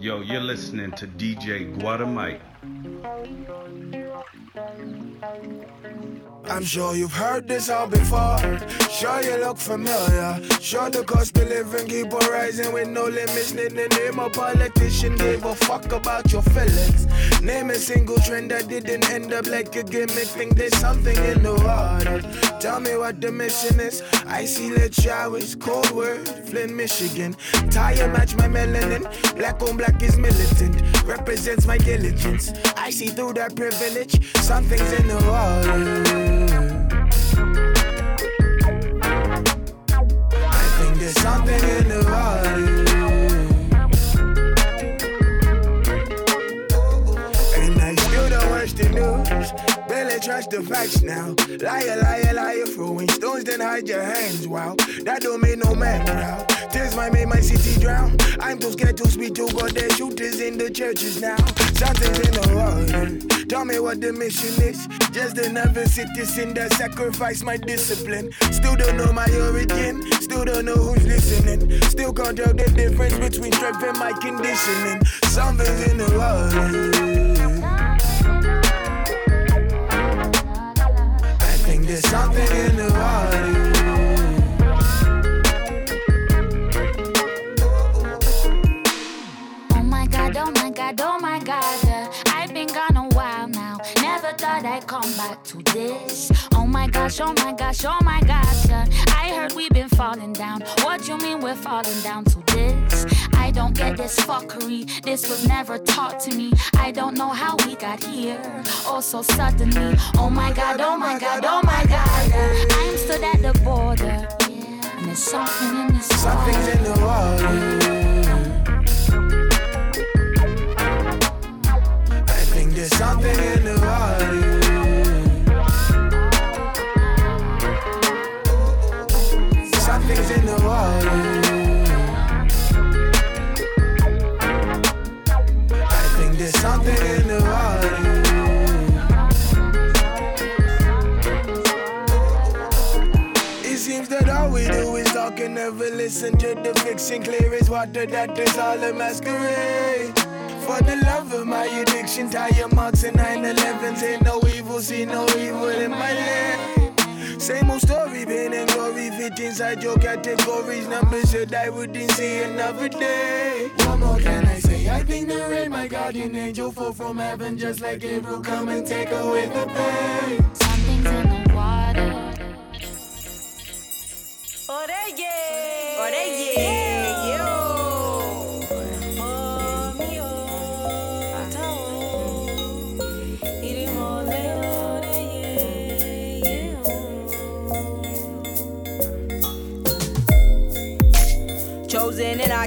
Yo, you're listening to DJ Gwada Mike. I'm sure you've heard this all before. Sure you look familiar. Sure the cost of living keep on rising with no limits. Need the name a politician gave a fuck about your feelings. Name a single trend that didn't end up like a gimmick. Think there's something in the water. Tell me what the mission is. I see lit showers, cold word, Flint, Michigan. Tire match my melanin. Black on black is militant. Represents my diligence. I see through that privilege. Something's in the water. And I the news. Barely trust the facts now. Liar, liar, liar, throwing stones, then hide your hands. Wow, that don't make no man proud. Tears might make my city drown. I'm too scared to speak to God. There's shooters in the churches now. Something's in the water. Tell me what the mission is. Just another citizen that sacrificed my discipline. Still don't know my origin. Still don't know who's listening. Still can't tell the difference between strength and my conditioning. Something's in the water. I think there's something in the water. God, oh my god, uh, I've been gone a while now. Never thought I'd come back to this. Oh my gosh, oh my gosh, oh my gosh. uh, I heard we've been falling down. What you mean we're falling down to this? I don't get this fuckery. This was never taught to me. I don't know how we got here. Oh, so suddenly. Oh my god, oh my god, oh my god. uh, I'm stood at the border. And there's something in this Something's in the water. There's something in the water. Something's in the water. I think there's something in the. It seems that all we do is talk and never listen to the fiction. Clear as water, that is all a masquerade. For the love of my addiction, tire marks and 911s. Ain't no evil, see no evil in my lane. Same old story, pain and glory, fit inside your categories. Numbers that I wouldn't see another day. What more can I say? I think the rain, my guardian angel, fall from heaven just like Gabriel. Come and take away the pain. Something's in the water. Oreye, oreye,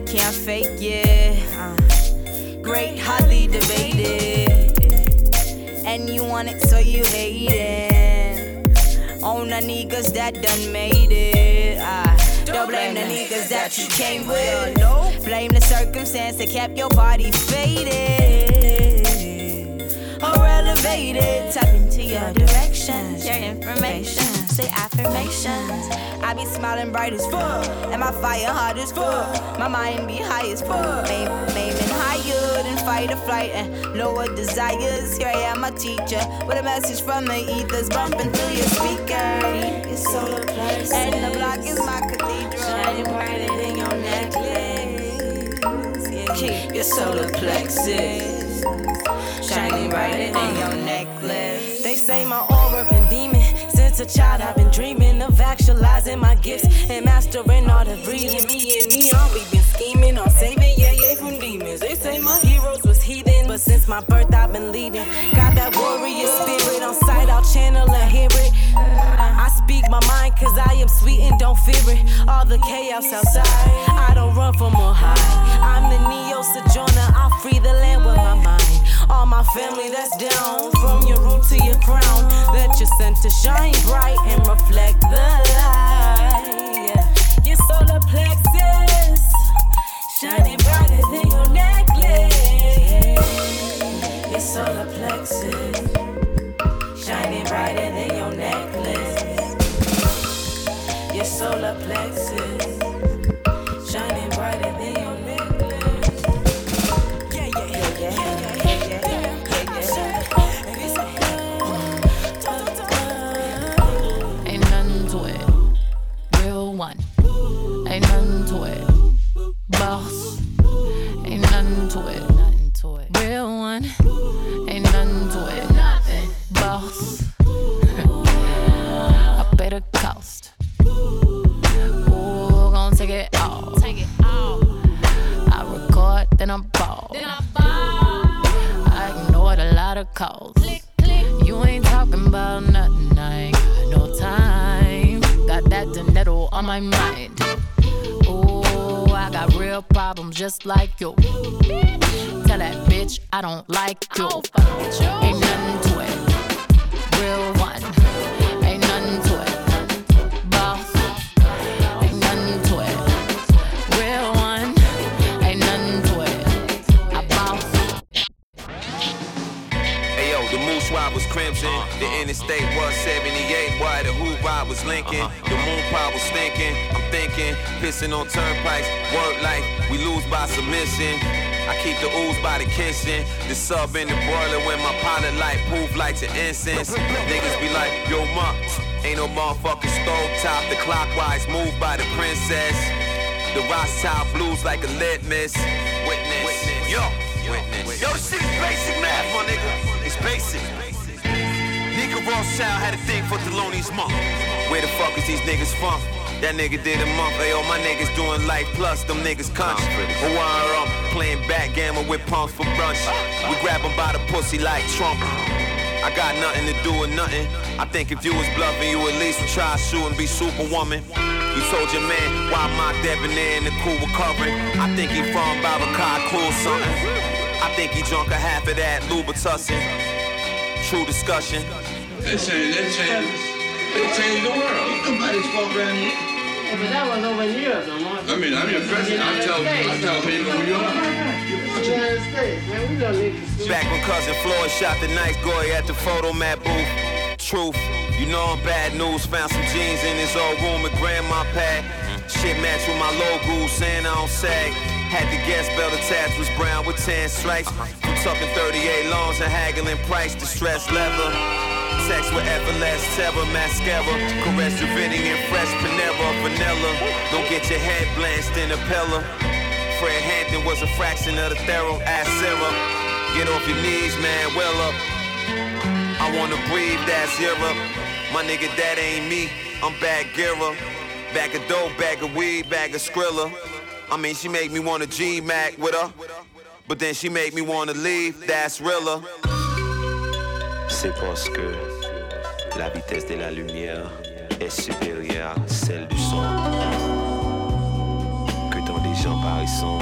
can't fake it. Uh, great, hotly debated. And you want it, so you hate it. On the niggas that done made it. Ah, don't blame the niggas that you came with. Blame the circumstance that kept your body faded or elevated. Tap into your directions, your information. Say affirmations. I be smiling bright as fuck, and my fire hot as fuck. My mind be high as fuck. Aim, aiming higher than fight or flight and lower desires. Here I am, my teacher, with a message from the ethers bumping through your speaker. Your solar plexus. And the block is my cathedral. Shining brighter than your necklace. Keep your solar plexus shining brighter than your necklace. They say my. Since a child, I've been dreaming of actualizing my gifts and mastering all the breathing. Me and me, all we been scheming on saving, yeah, yeah, from demons. They say my heroes was heathen, but since my birth, I've been leading. Got that warrior spirit on sight, I'll channel and hear it. I speak my mind, cause I am sweet and don't fear it. All the chaos outside, I don't run from a high. I'm the neo sojourner, I'll free the land with my mind. All my family that's down, from your root to your crown. Let your center shine bright and reflect the light. Your solar plexus, shining brighter than your necklace. Your solar plexus, shining brighter than your necklace. Your solar plexus. Got nothing to do with nothing. I think if you was bluffing, you at least would try to shoot and be superwoman. You told your man why mock debonair in the cool recovering. I think he from Babacar cool something. I think he drunk a half of that Louboutin. True discussion. They changed, they changed, they changed the world. Nobody's fault around here. but that was over years, no more. I mean, I'm your president. I tell, I tell people who you are. Back when cousin Floyd shot the nice goy at the Fotomat booth. Truth, you know I'm bad news. Found some jeans in his old room at grandma pad. Shit match with my logo, saying I don't sag. Had the gas belt attached was brown with 10 stripes. From tucking 38 longs and haggling price, distressed leather. Sex with everlast terror, mascara. Caress Dravidian, fresh Panera, vanilla. Don't get your head blanched in a pillar. Fred Hampton was a fraction of the thorough ass Sarah. Get off your knees, man, well up. I wanna breathe that zero. My nigga, that ain't me. I'm bad Gira. Bag of dope, bag of weed, bag of Skrilla. I mean, she make me wanna G-Mac with her. But then she make me wanna leave, that's realer. C'est parce que la vitesse de la lumière est supérieure à celle du son. Que tant des gens paraissant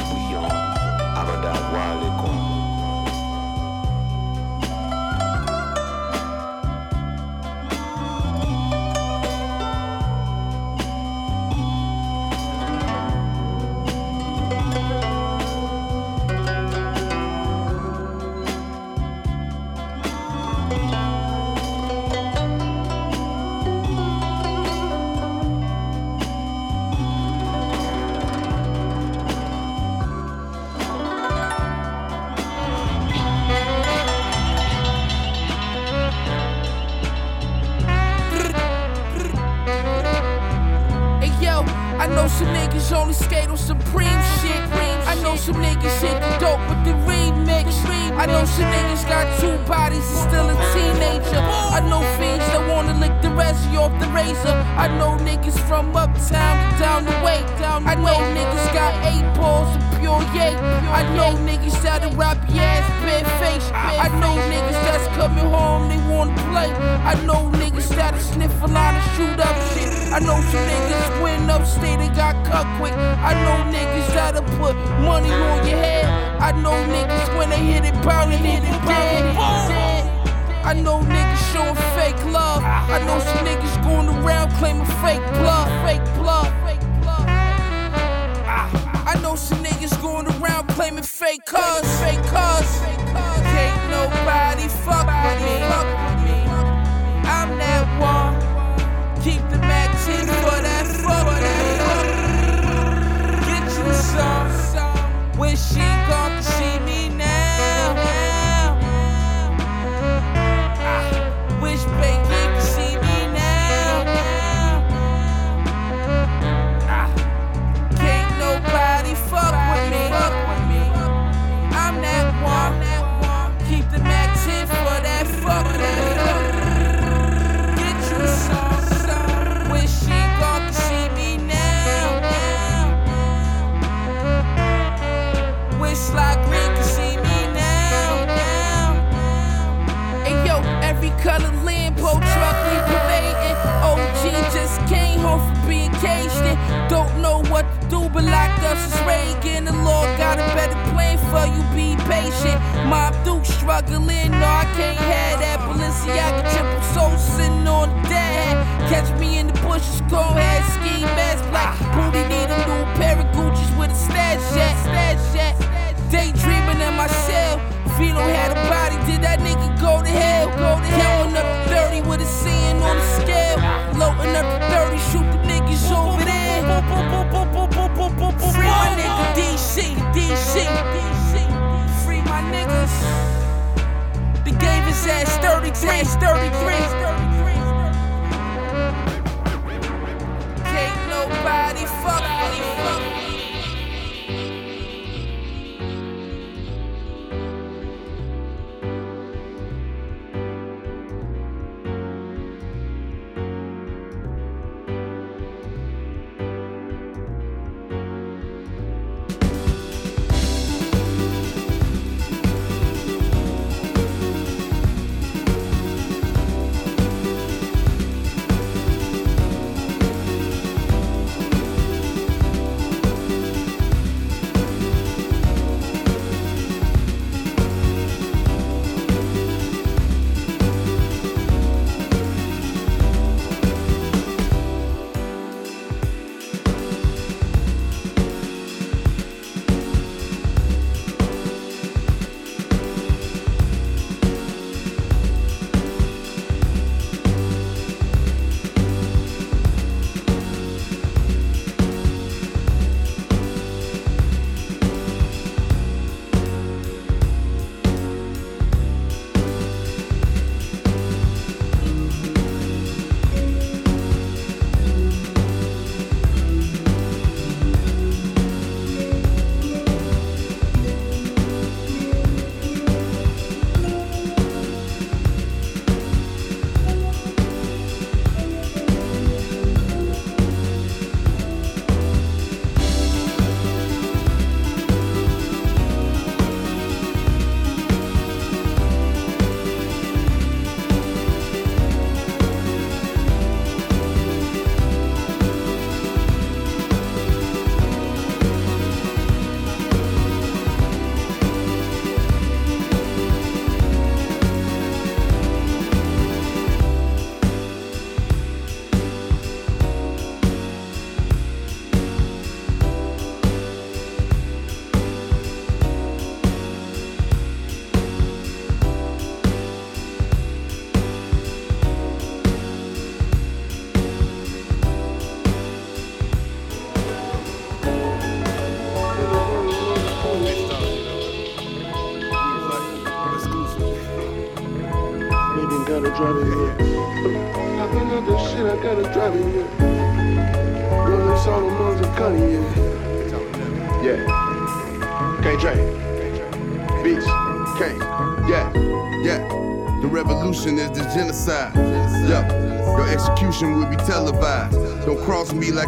some niggas got two bodies and still a teenager. I know fiends that wanna lick the residue off the razor. I know niggas from uptown down the way. down I know niggas got eight balls of pure yay. I know niggas that'll rap your ass bare face. I know niggas that's coming home, they wanna play. I know niggas that'll sniff a line and shoot up shit. I know some niggas went upstate and got cut quick. I know niggas that'll put money on your head. I know niggas when they hit it, pounding hit it dead. I know niggas showing fake love. I know some niggas going around claiming fake blood, fake blood. I know some niggas going around claiming fake fake cuz.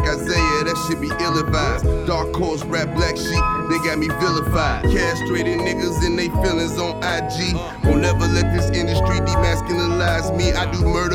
Isaiah, that shit be ill advised. Dark horse, rap black sheep, they got me vilified. Castrated niggas and they feelings on IG. Won't never let this industry demasculinize me. I do murder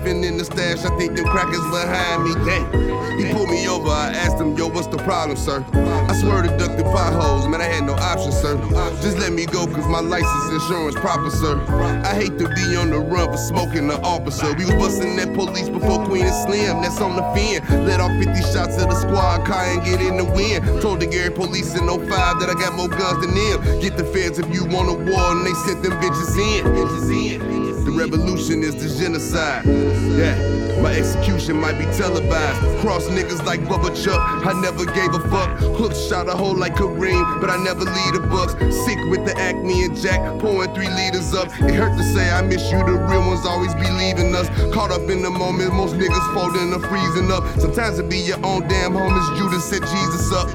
in the stash, I think them crackers behind me. Dang. He pulled me over, I asked him, yo, what's the problem, sir? I swear to duck the potholes, man, I had no option, sir. Just let me go, cause my license insurance proper, sir. I hate to be on the run for smoking the officer. We was busting that police before Queen and Slim, that's on the fin. Let off 50 shots of the squad car and get in the wind. Told the Gary police in 05 that I got more guns than them. Get the feds if you want a war, and they sent them bitches in. Bitches in. Revolution is the genocide. Yeah, my execution might be televised. Cross niggas like Bubba Chuck, I never gave a fuck. Hook shot a hole like Kareem, but I never lead the bucks. Sick with the acne and Jack, pouring three liters up. It hurt to say I miss you, the real ones always be leaving us. Caught up in the moment, most niggas folding and freezing up. Sometimes it be your own damn homies, Judas set Jesus up.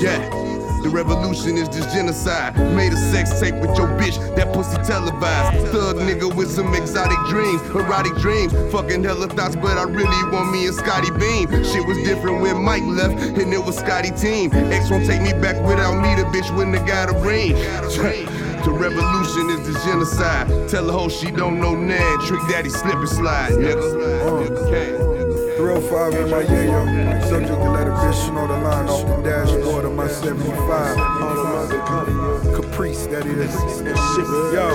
Yeah. The revolution is this genocide. Made a sex tape with your bitch, that pussy televised. Thug nigga with some exotic dreams, erotic dreams. Fucking hella thoughts, but I really want me and Scottie Beam. Shit was different when Mike left, and it was Scottie team. X won't take me back without me, the bitch wouldn't have got a ring. The revolution is the genocide. Tell the hoe she don't know Nan. Trick daddy slip and slide, nigga. Oh. Okay. Grill 5 in my yayo. Subject to let a bitch know the line off the dashboard of my 75. Caprice, that is. Yo.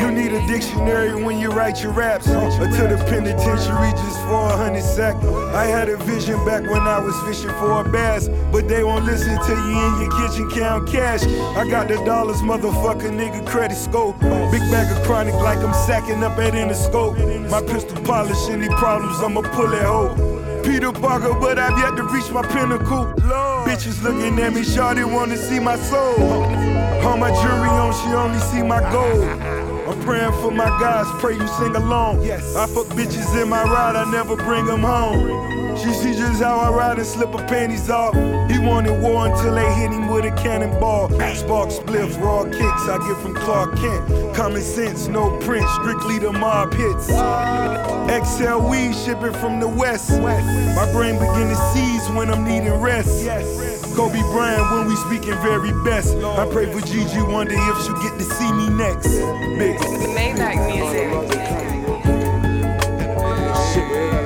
You need a dictionary when you write your raps. Or to the penitentiary just for a hundred sack. I had a vision back when I was fishing for a bass. But they won't listen to you in your kitchen count cash. I got the dollars, motherfucker, nigga, credit scope. Big bag of chronic like I'm sacking up at Interscope. My pistol polish, any problems, I'ma pull that hoe. Peter Parker, but I've yet to reach my pinnacle. Bitches looking at me, shawty wanna see my soul. All my jewelry on, she only see my gold. I'm praying for my guys, pray you sing along. Yes. I fuck bitches in my ride, I never bring them home. She see just how I ride and slip her panties off. He wanted war until they hit him with a cannonball. Spark spliff, raw kicks I get from Clark Kent. Common sense, no print, strictly the mob hits. XL weed shipping from the west. My brain begin to seize when I'm needing rest. Kobe Bryant when we speaking very best. I pray for Gigi, wonder if she'll get to see me next. Big. Maybach music. Pull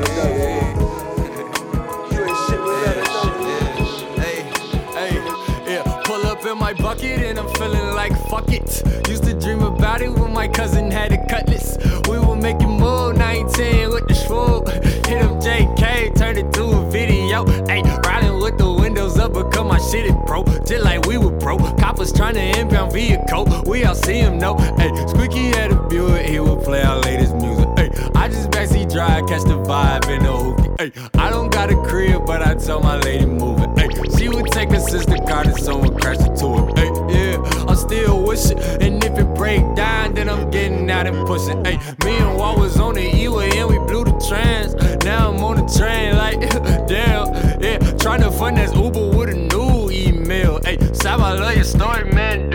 my bucket and I'm feeling like fuck it. Used to dream about it when my cousin had a cutlass. We were making more 19 with the shroom. Hit up JK, turned it to a video. Ayy, riding with the windows up because my shit is pro. Just like we were pro. Coppers trying to impound vehicle. We all see him, no. Ayy, Squeaky had a Buick, he would play our latest music. Ayy, I just backseat drive, catch the vibe in the hoopty. Ayy, I don't got a crib, but I tell my lady move it. Ayy, she would take her sister car to someone crash it. Ayy, yeah, I'm still wishing. And if it break down, then I'm getting out and pushing. Ayy, me and Walt was on the E-way and we blew the trans. Now I'm on the train, like, damn, yeah. Trying to fund this Uber with a new email. Ayy, Sab, I love your story, man.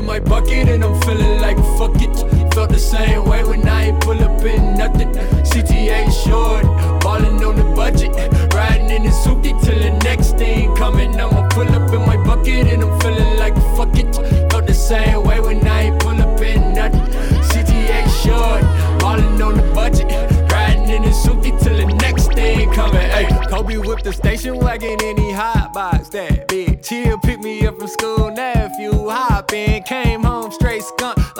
In my bucket and I'm feeling like fuck it. Felt the same way when I ain't pull up in nothing. CTA short, ballin' on the budget. Riding in the soupy till the next thing coming. I'ma pull up in my bucket and I'm feeling like fuck it. Felt the same way when I ain't pull up in nothing. CTA short, ballin' on the budget. Riding in the soupy till the next thing coming. Hey, Kobe whipped the station wagon and he hot box that bitch. He'll pick me up from school,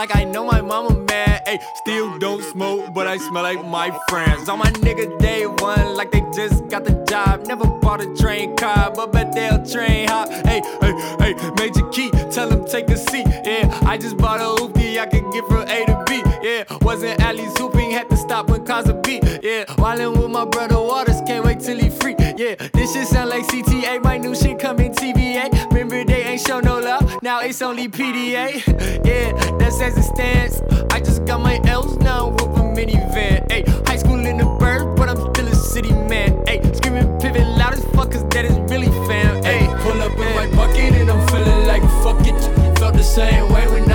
like I know my mama mad. Hey, still don't smoke, but I smell like my friends. On my nigga day one, like they just got the job. Never bought a train car, but bet they'll train hop. Hey, hey, hey, Major Key, tell him take a seat. Yeah, I just bought a hoopty I can get from A to B. Yeah, wasn't Ali's hooping, had to stop when cars a beat. Yeah, wildin' with my brother Waters, can't wait till he free. Yeah, this shit sound like CTA, my new shit coming TVA. Remember they ain't show no love, now it's only PDA. Yeah, that's as it stands. I just got my L's now with a minivan. Hey, high school in the bird, but I'm still a city man. Hey, screaming pivot loud as fuck, cause that is really fam. Hey, pull up in my bucket and I'm feeling like fuck it. Felt the same way when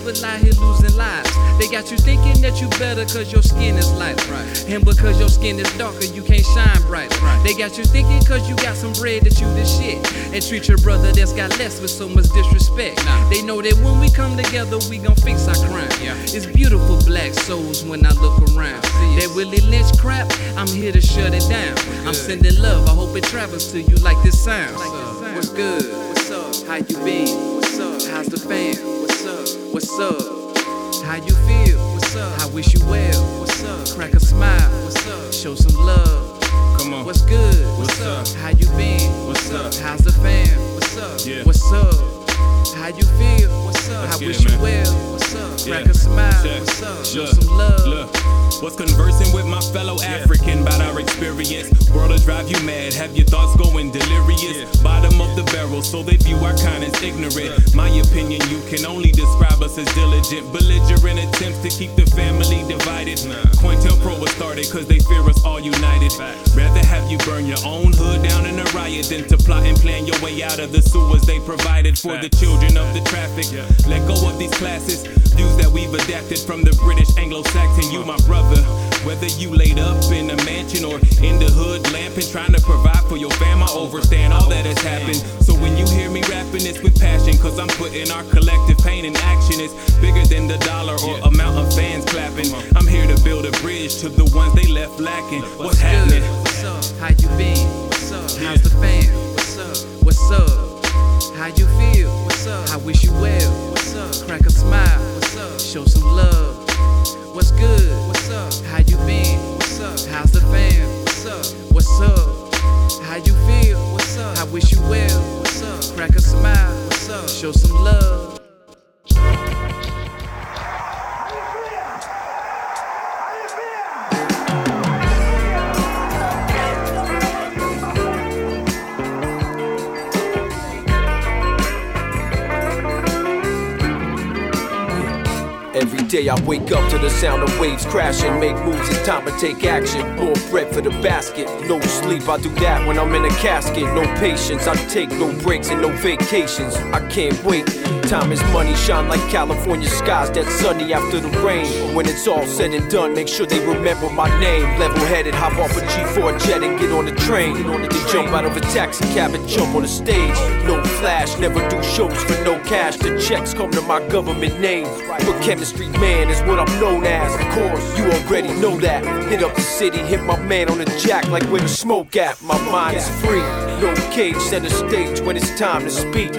people out here losing lives. They got you thinking that you better cause your skin is lighter. Right. And because your skin is darker, you can't shine bright. Right. They got you thinking cause you got some bread that you the shit. And treat your brother that's got less with so much disrespect. Nah. They know that when we come together, we gon' fix our crime. Yeah. It's beautiful black souls when I look around. That Willie Lynch crap, I'm here to shut it down. I'm sending love, I hope it travels to you like this sound. What's good? What's up? How you been? What's up? How's the fam? What's? What's up? How you feel? What's up? I wish you well. What's up? Crack a smile. What's up? Show some love. Come on. What's good? What's up? How you been? What's up? How's the fam? What's up? Yeah. What's up? How you feel? What's up? I wish it, you well. What's up? Crack a smile. Check. What's up? Show Look, some love. Look, was conversing with my fellow African about our experience. World'll drive you mad, have your thoughts going delirious. Bottom of the barrel, so they view our kind as ignorant. My opinion, you can only describe us as diligent, belligerent attempts to keep the family divided. COINTELPRO was started cause they fear us all united. Rather have you burn your own hood down in a riot than to plot and plan your way out of the sewers they provided for the children of the traffic. Let go of these classes, views that we've adapted from the British Anglo-Saxon. You my brother, whether you laid up in a mansion or in the hood lamping, trying to provide for your fam. I overstand all that has happened. So when you hear me rapping, it's with passion, cause I'm putting our collective pain in action. It's bigger than the dollar or amount of fans clapping. I'm here to build a bridge to the ones they left lacking. What's happening? What's up? How you been? What's up? How's the fam? What's up? What's up? How you feel? What's up? I wish you well. What's up? Crack a smile. What's up? Show some love. What's good? What's up? How you been? What's up? How's the fam? What's up? What's up? How you feel? What's up? I wish you well. What's up? Crack a smile. What's up? Show some love. Day I wake up to the sound of waves crashing. Make moves, it's time to take action. More bread for the basket. No sleep, I do that when I'm in a casket. No patience, I take no breaks and no vacations. I can't wait. Time is money, shine like California skies that's sunny after the rain. When it's all said and done, make sure they remember my name. Level headed, hop off a G4 jet and get on the train. Then jump out of a taxi cab and jump on the stage. No flash, never do shows for no cash. The checks come to my government name. But chemistry man is what I'm known as. Of course, you already know that. Hit up the city, hit my man on the jack like where the smoke at. My mind is free, no cage, center stage when it's time to speak.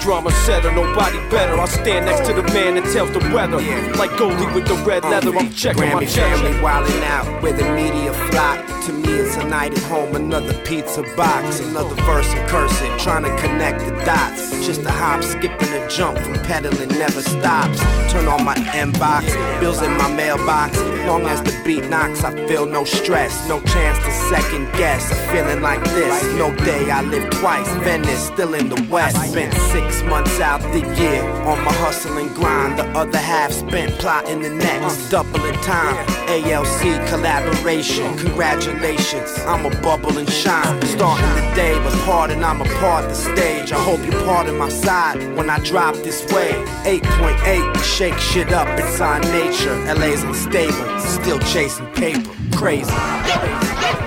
Drama setter, nobody better. I stand next to the man that tells the weather. Like Goldie with the red leather, I'm checking my Grammy check. family wildin' out where the media flock. To me, it's a night at home, another pizza box, another verse in cursive, trying to connect the dots. Just a hop, skip and a jump from pedaling never stops. Turn on my inbox, bills in my mailbox. Long as the beat knocks, I feel no stress, no chance to second guess. A feeling like this, no day I live twice. Venice, still in the west. Spent six months out the year on my hustle and grind. The other half spent plotting the next, doubling time. ALC collaboration, congratulations. I'm a bubble and shine. Starting the day hard and I'm a part the stage. I hope you pardon my side when I drop this way. 8.8, shake shit up inside nature. LA's unstable, still chasing paper. Crazy.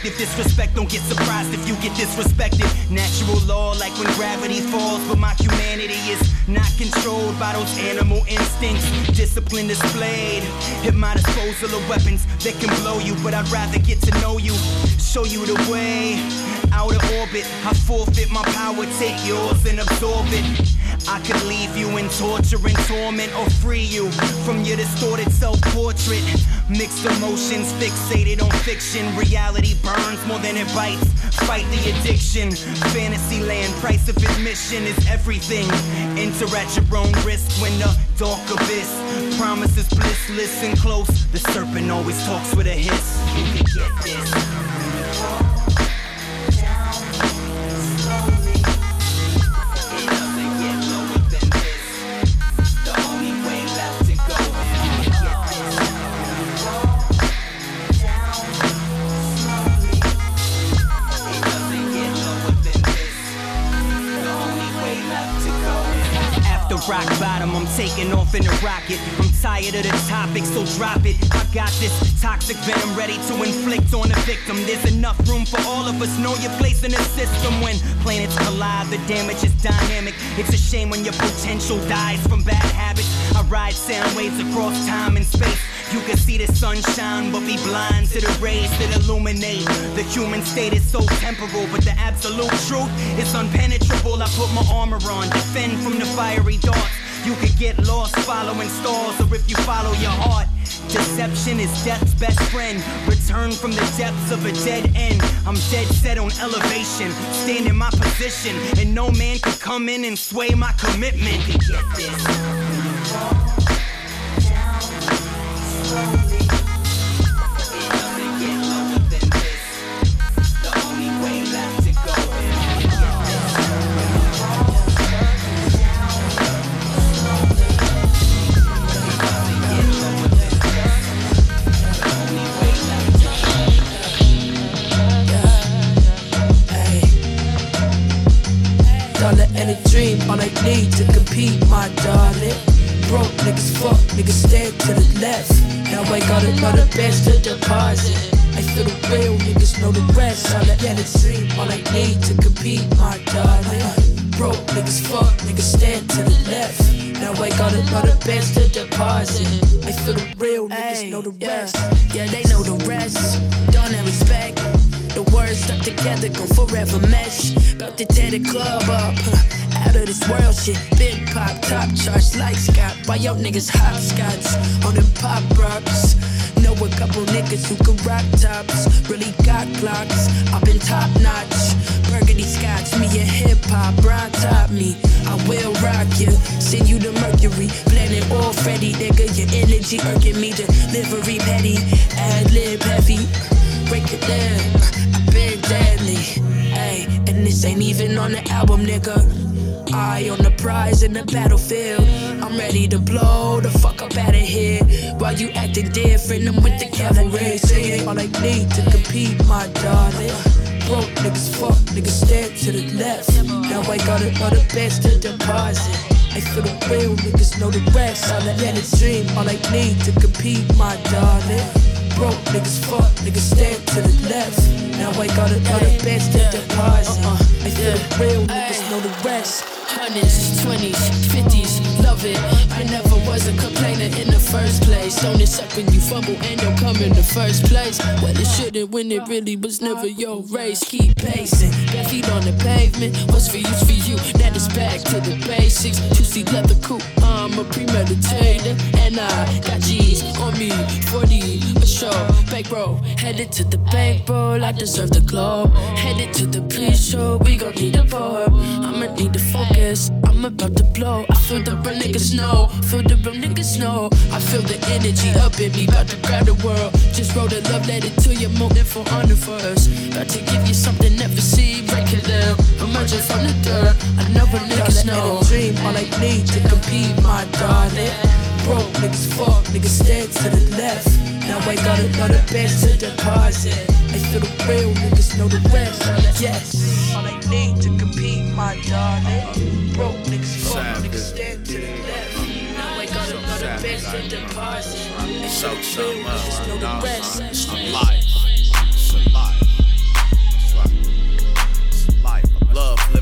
Perspective. Disrespect, don't get surprised if you get disrespected. Natural law, like when gravity falls, but my humanity is not controlled by those animal instincts. Discipline displayed at my disposal of weapons that can blow you, but I'd rather get to know you, show you the way out of orbit. I forfeit my power, take yours and absorb it. I could leave you in torture and torment or free you from your distorted self portrait. Mixed emotions fixated on fiction. Reality burns more than it bites. Fight the addiction. Fantasy land, price of admission is everything. Enter at your own risk when the dark abyss promises bliss. Listen close, the serpent always talks with a hiss. You can get this. Taking off in a rocket. I'm tired of the topic, so drop it. I got this toxic venom ready to inflict on the victim. There's enough room for all of us. Know your place in the system. When planets collide, the damage is dynamic. It's a shame when your potential dies from bad habits. I ride sound waves across time and space. You can see the sunshine, but be blind to the rays that illuminate. The human state is so temporal, but the absolute truth is unpenetrable. I put my armor on, defend from the fiery darts. You could get lost following stars, or if you follow your heart. Deception is death's best friend. Return from the depths of a dead end. I'm dead set on elevation, stand in my position, and no man can come in and sway my commitment. Get this. Dollar need to compete, my darling broke niggas fuck, niggas stand to the left. Now I got another best to deposit. I feel the real niggas know the rest. All I get is dream, all I need to compete, my darling. Broke niggas fuck, niggas stand to the left. Now I got another best to deposit. I feel the real niggas know the rest. Yeah, they know the rest. Don't have respect. The words stuck together go forever mesh. About to tear the club up. Out of this world shit. Big pop, top charts like Scott. Why y'all niggas hopscotch on them pop rocks? Know a couple niggas who can rock tops. Really got clocks. Up in top notch. Burgundy scotch, me a hip hop. Brown top me. I will rock you. Send you to Mercury. Planet all Freddy, nigga. Your energy urging me. Delivery petty. Ad lib heavy. Break it down. I've been deadly. Hey, and this ain't even on the album, nigga. Eye on the prize in the battlefield. I'm ready to blow the fuck up out of here. While you acting different, I'm with the cavalry. Saying all I need to compete, my darling. Broke niggas fuck, niggas stand to the left. Now I got it all the best to deposit. I feel the real niggas know the rest. All I let it dream, all I need to compete, my darling. Broke niggas fuck, niggas stand to the left. Now I got it all the best to deposit. I feel the real niggas know the rest. Hundreds, twenties, fifties, love it. I never was a complainer in the first place. Don't it suck when you fumble and don't come in the first place? Well, it shouldn't when it really was never your race. Keep pacing, bare feet on the pavement. What's for you, for you. Now it's back to the basics. Seat leather coupe, I'm a premeditator. And I got G's on me, 40 a show. Bankroll, headed to the bankroll. I deserve the globe. Headed to the pre show, we gon' need a board. I'ma need to focus, I'm about to blow. I feel the real niggas know, feel the real niggas know. I feel the energy up in me, about to grab the world. Just wrote a love letter to your moment for honor first. About to give you something never seen, break it down. Emerging from the dirt, I never niggas know. Dream, all I need to compete, my darling. Broke niggas fuck, niggas stand to the left. Now I gotta know the best to deposit. I feel the real niggas know the rest. Yes, all I need to compete, my darling. Broke niggas fuck, niggas stand to the left. Now I gotta know the best to deposit. I feel the real niggas know the rest. It's life. It's a life. That's right. It's life. I love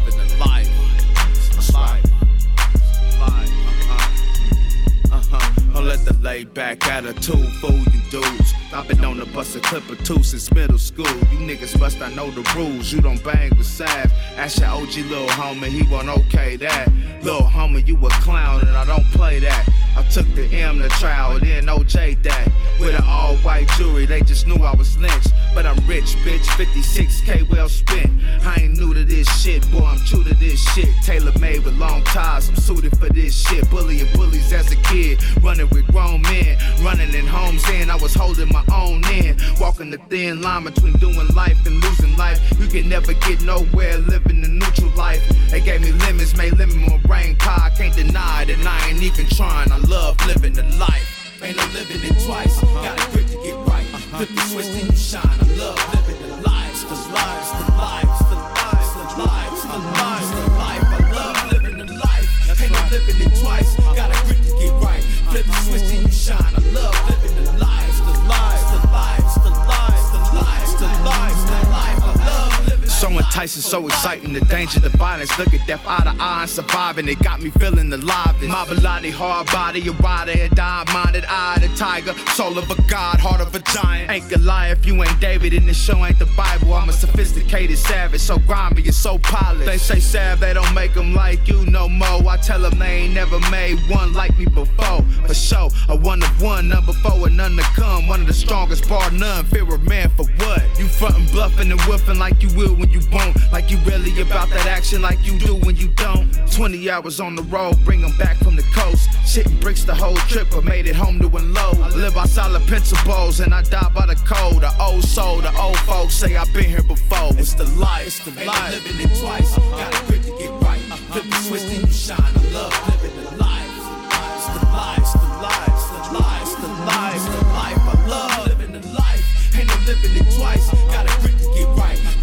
Don't let the laid back attitude fool you dudes. I've been on the bus a clip or two since middle school. You niggas must not know the rules. You don't bang with Sav. Ask your OG little homie, he won't okay that. Little homie, you a clown and I don't play that. I took the M to trial, then OJ that. With an all white jury, they just knew I was lynched. But I'm rich, bitch, 56k well spent. I ain't new to this shit, boy, I'm true to this shit. Tailor made with long ties, I'm suited for this shit. Bullying bullies as a kid, running with grown men. Running in homes in, I was holding my own end. Walking the thin line between doing life and losing life. You can never get nowhere living the neutral life. They gave me lemons, made lemon more brain pie. I can't deny that I ain't even trying. I love living the life. Ain't no living it twice. Got a grip to get right. Flip the switch, then you shine. I love living the lives, the lives, shine. I love So enticing, so exciting, the danger, the violence. Look at death eye to eye and surviving. It got me feeling alive. My Bilotti, hard body, a rider, a diamonded eye, the tiger, soul of a god, heart of a giant. Ain't gonna lie if you ain't David, and this show ain't the Bible. I'm a sophisticated savage, so grimy and so polished. They say Sav, they don't make them like you no more. I tell them they ain't never made one like me before. For sure, a one of one, number four, and none to come. One of the strongest, bar none. Fear of man for what? You frontin', bluffing, and whiffing like you will when you won't. Like you really about that action like you do when you don't. 20 hours on the road, bring them back from the coast. Shitting bricks the whole trip, but made it home to unload. I live by solid principles, and I die by the code. The old soul, the old folks say I've been here before. It's the life, it's the life. Living it twice, got a to get right. Flip the switch, then you shine. I love living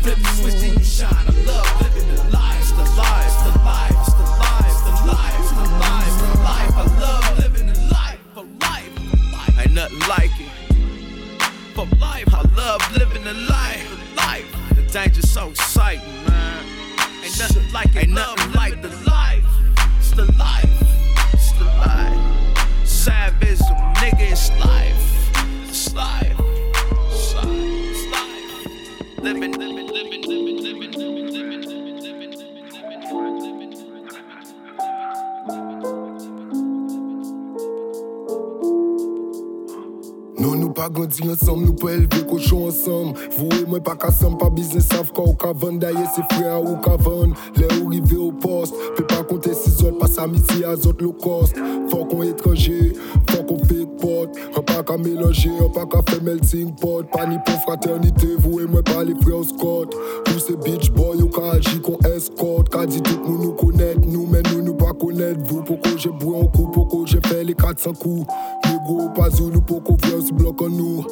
Flip the switch, then you shine. I love living the lives, the lives, the lives, the lives, the lives, the lives, the life. I love living the life for life, for life. Ain't nothing like it. For life, I love living the life, life. The danger's so exciting, man. Ain't nothing like it. Ain't nothing like the life. It's the life. It's the life. Savagism, nigga, it's life. It's life. Living, living, living, living, Non, nous pas grandi ensemble, nous pas élevé cochon ensemble. Vous et moi pas qu'à pas business, savent quoi ou qu'à vendre. D'ailleurs, c'est frère ou qu'à vendre. Les ou rivé au poste. Peut pas compter six autres, passe amitié à autres low cost. Faut qu'on étranger, faut qu'on fake pot. On pas qu'à mélanger, on pas qu'à faire melting pot. Pas ni pour fraternité, vous et moi pas les frères Scott. Tous ces bitch boy ou qu'à agir qu'on escorte. Qu'a dit tout nous nous connaître, nous mais nous connaître vous Pourquoi j'ai boué en coup Pourquoi j'ai fait les 400 coups. Les gros pas Zulu Pourquoi vieux se bloque en nous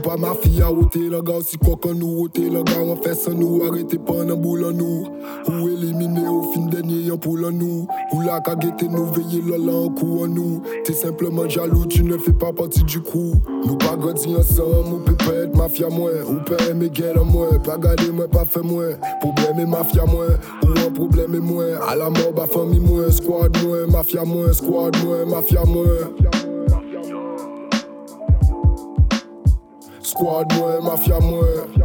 pa mafia wote lan ga Si kwa kan nou wote lan ga Wan fè san nou arete pan nan bou lan nou Ou elimine ou fin denye yon pou lan nou Ou la ka gete nou veye lola an kou an nou T'es simplement jaloux, tu ne fais pas partie du crew Nou pa grandi ensemble, ou pe pa et mafia mwen Ou pe eme gen an mwen, pa gade mwen, pa fe mwen Probleme mafia mwen, ou an probleme mwen A la mort ba fami mwen, squad mwen Mafia mwen, squad mwen, mafia mwen Squad mwen, mafya mwen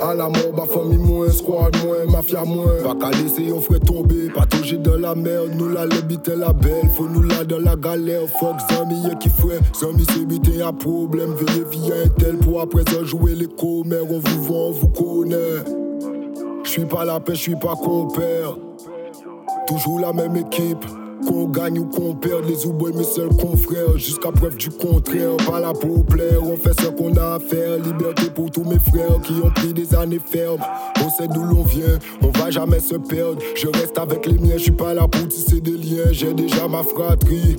A la mor ba fami mwen, squad mwen, mafya mwen Pa ka lese yon fwe tombe, patouje dan la mer Nou la le la bel, fò nou la dan la galer Fok zami ye ki fwe, zami se ya problem Veye via entel pou apre zan jowe le komer On vivon, on vou kone J'suis pa la pe, j'suis pa komper Toujou la même ekip qu'on gagne ou qu'on perde, les ouboys mes seuls confrères. Jusqu'à preuve du contraire, pas là pour plaire On fait ce qu'on a à faire, liberté pour tous mes frères Qui ont pris des années fermes. On sait d'où l'on vient, on va jamais se perdre. Je reste avec les miens, je suis pas là pour tisser des liens. J'ai déjà ma fratrie,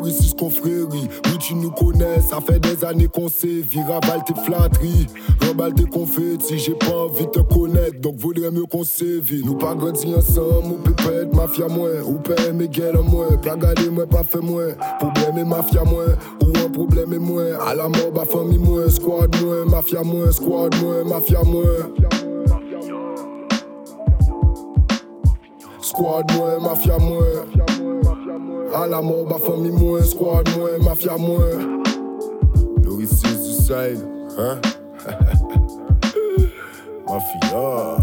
Loris confrérie Oui tu nous connais, ça fait des années qu'on sait Viraval tes flatteries, remballe tes confettis. J'ai pas envie de te connaître, donc vaudrait mieux qu'on s'évite Nous pas grandi ensemble, ou peut-être mafia moins. Ou père mes gueules mwen, pa gade mwen, pa fe mwen Probleme mafia mwen, ou an probleme mwen A la mort ba fami mwen, squad mwen Mafia mwen, squad mwen, mafia mwen Squad mwen, mafia mwen A la mort ba fami mwen, squad mwen, mafia mwen Louis du side, hein? mafia.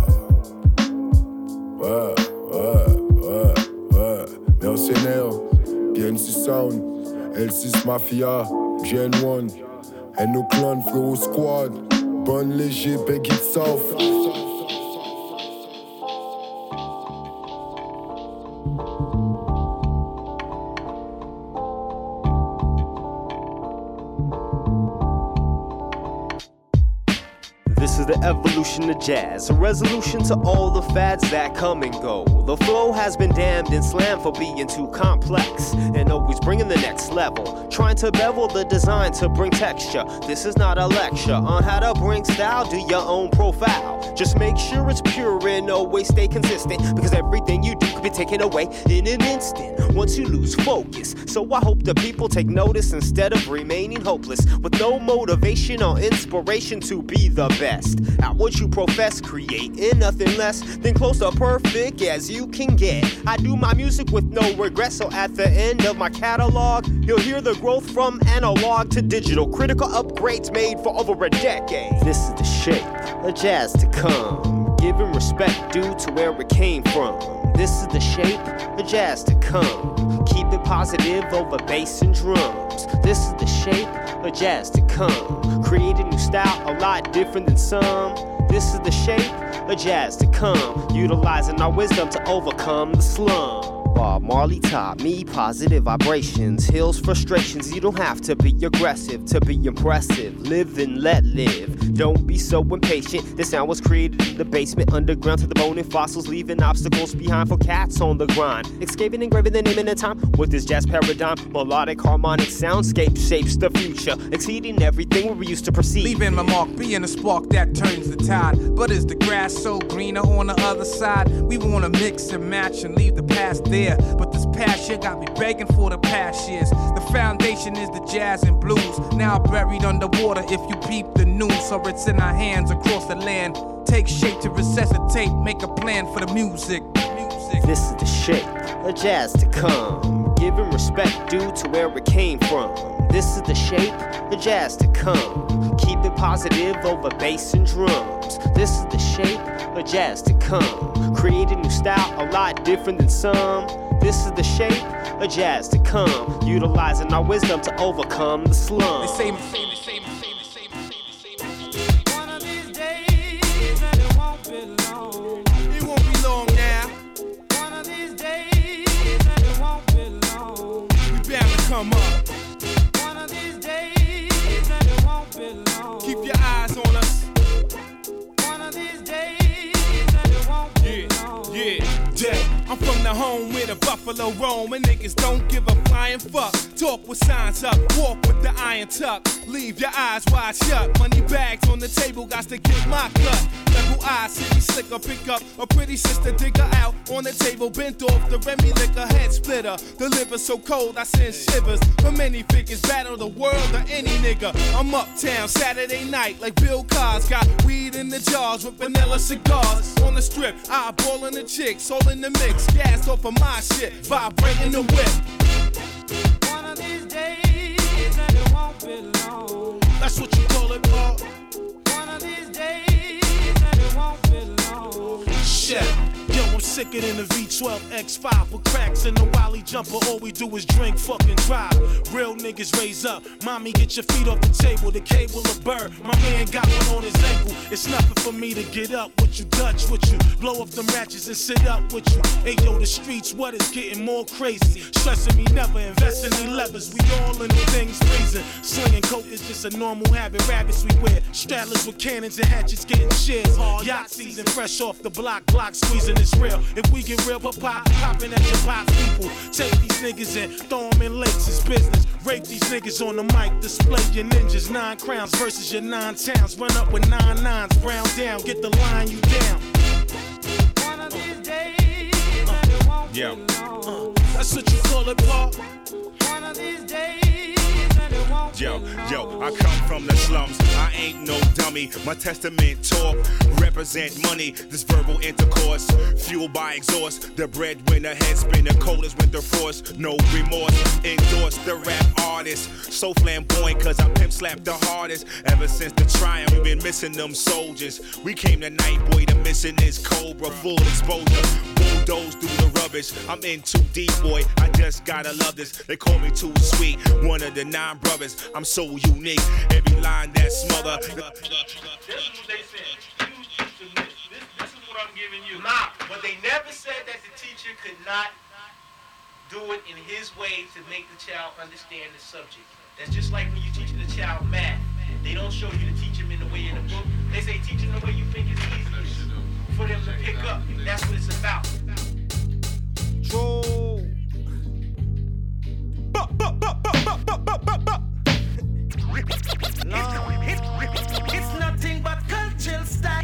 Ouais, ouais, ouais, ouais. Mercenaire, PNC Sound, L6 Mafia, Gen 1, et nos clans frérot squad, Bonne léger, Peggy South. Evolution of jazz, a resolution to all the fads that come and go. The flow has been damned and slammed for being too complex and always bringing the next level. Trying to bevel the design to bring texture. This is not a lecture on how to bring style, do your own profile. Just make sure it's pure and always stay consistent because everything you do could be taken away in an instant once you lose focus. So I hope the people take notice instead of remaining hopeless with no motivation or inspiration to be the best at what you profess, creating nothing less than close to perfect as you can get. I do my music with no regret, so at the end of my catalog, you'll hear the growth from analog to digital, critical upgrades made for over a decade. This is the shape of jazz to come, giving respect due to where it came from. This is the shape of jazz to come. Keep it positive over bass and drums. This is the shape jazz to come. Create a new style, a lot different than some. This is the shape of jazz to come. Utilizing our wisdom to overcome the slum. Bob Marley taught me positive vibrations, heals frustrations. You don't have to be aggressive to be impressive. Live and let live. Don't be so impatient. This sound was created in the basement, underground to the bone and fossils, leaving obstacles behind for cats on the grind. Escaping, engraving the name in the time with this jazz paradigm. Melodic, harmonic soundscape shapes the future, exceeding everything we used to perceive. Leaving my mark, being a spark that turns the tide. But is the grass so greener on the other side? We wanna mix and match and leave the past there. But this past year got me begging for the past years. The foundation is the jazz and blues. Now buried underwater if you peep the news. So it's in our hands across the land. Take shape to resuscitate, make a plan for the music. This is the shape of jazz to come, giving respect due to where it came from. This is the shape of jazz to come. Keep it positive over bass and drums. This is the shape of jazz to come. Create a new style, a lot different than some. This is the shape of jazz to come. Utilizing our wisdom to overcome the slum. Say, say, It and home where the buffalo roam and niggas don't give a flying fuck. Talk with signs up, walk with the iron tuck. Leave your eyes wide shut. Money bags on the table, got to get my cut. Level eyes, city slicker, pick up a pretty sister, dig her out on the table, bent off the Remy liquor, head splitter. The liver so cold, I send shivers. For many figures, battle the world or any nigga. I'm uptown Saturday night like Bill Cos. Got weed in the jars with vanilla cigars. On the strip, eyeballing the chicks, all in the mix. Gas off of my shit, vibrating the whip. One of these days, and it won't be long. That's what you call it, Paul. One of these days, and it won't be long. Shit. Sicker than the V12 X5 with cracks in the Wally jumper. All we do is drink, fucking drive. Real niggas raise up. Mommy, get your feet off the table. The cable a bird. My man got one on his ankle. It's nothing for me to get up with you, Dutch with you. Blow up the matches and sit up with you. Hey, yo, the streets, what is getting more crazy? Stressing me, never invest in levers. We all in the things freezing. Slinging coke is just a normal habit. Rabbits we wear. Straddlers with cannons and hatchets getting shares. Yacht season, fresh off the block, block squeezing it's real. If we get real, pop pop, popping at your pops people. Take these niggas and throw them in lakes, it's business. Rape these niggas on the mic, display your ninjas. Nine crowns versus your nine towns. Run up with nine nines, brown down, get the line you down. One of these days, and it won't Yeah. be long. Uh, that's what you call it, Paul. One of these days, and it won't Yo, yo, I come from the slums. I ain't no dummy. My testament talk represent money. This verbal intercourse, fueled by exhaust. The breadwinner head spinner, cold as winter frost. No remorse. Endorse the rap artist. So flamboyant, cause I pimp slapped the hardest. Ever since the triumph, we been missing them soldiers. We came tonight, boy, the missing is Cobra. Full exposure. Bulldoze through the rubbish. I'm in too deep, boy. I just gotta love this. They call me too sweet. One of the nine brothers. I'm so unique. Every line that smother. This is what they said. You used to miss. This, this is what I'm giving you. Nah, but they never said that the teacher could not do it in his way to make the child understand the subject. That's just like when you teaching the child math. They don't show you to teach him in the way in the book. They say teach him the way you think is easiest for them to pick up. That's what it's about. Troll. Nothing cultural style.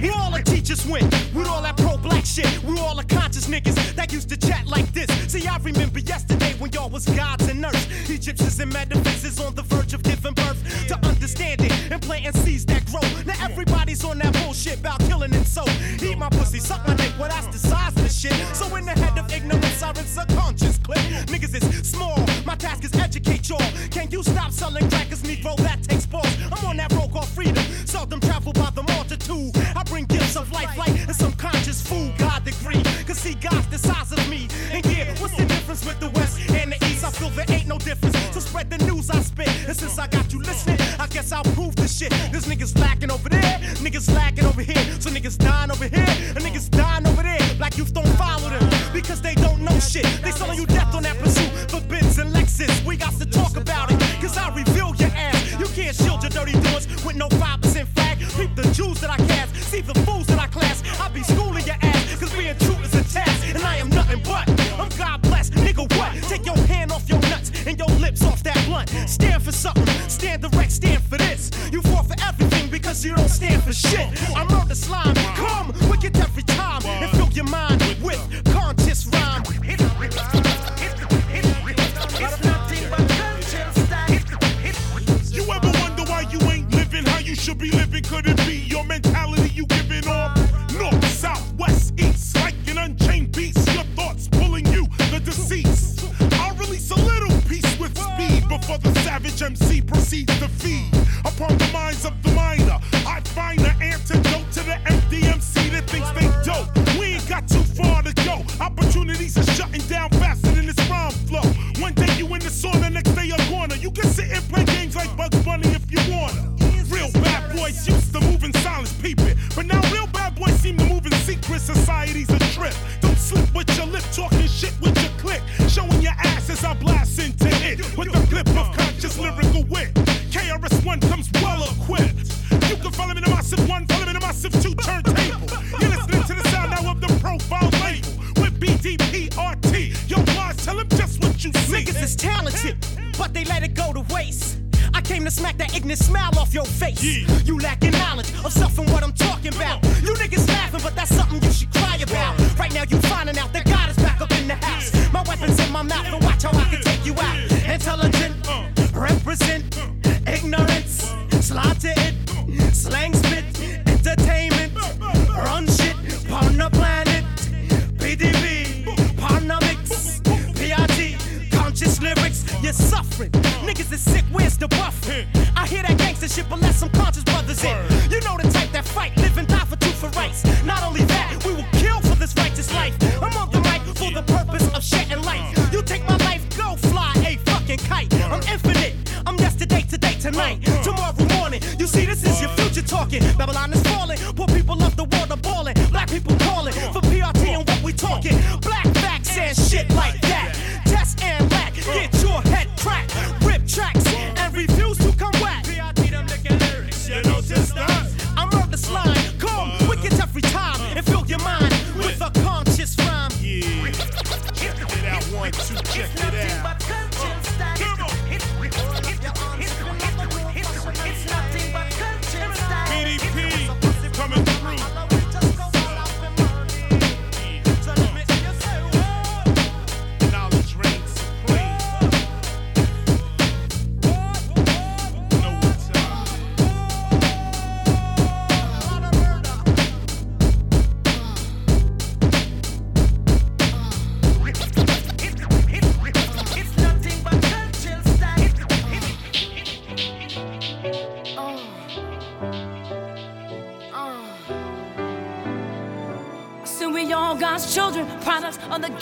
We all the teachers win. with all that pro black shit. We all the conscious niggas that used to chat like this. See, I remember yesterday when y'all was gods and earth. Egyptians and metaphysics on the verge of giving birth to understanding and planting seeds that grow. Now everybody's on that bullshit about killing and so. Eat my pussy, suck my dick. Well, that's the size of the shit. So in the head of ignorance, I'm in subconscious clip. Niggas is small. My task is educate y'all. Can you stop selling crackers, Negro? That takes balls. I'm on that road called freedom. Seldom travel by the multitude. I bring gifts of life, light, and some conscious food. God degree. Cause see, God's the size of me. And yeah, what's the difference with the West and the East? I feel there ain't no difference. So spread the news I spit. And since I got you listening, I guess I'll prove this shit. This niggas lacking over there, niggas lacking over here. So niggas dying over here, and niggas dying over there. Black youth don't follow them because they don't know shit. They selling you death on that pursuit for Benz and Lexus.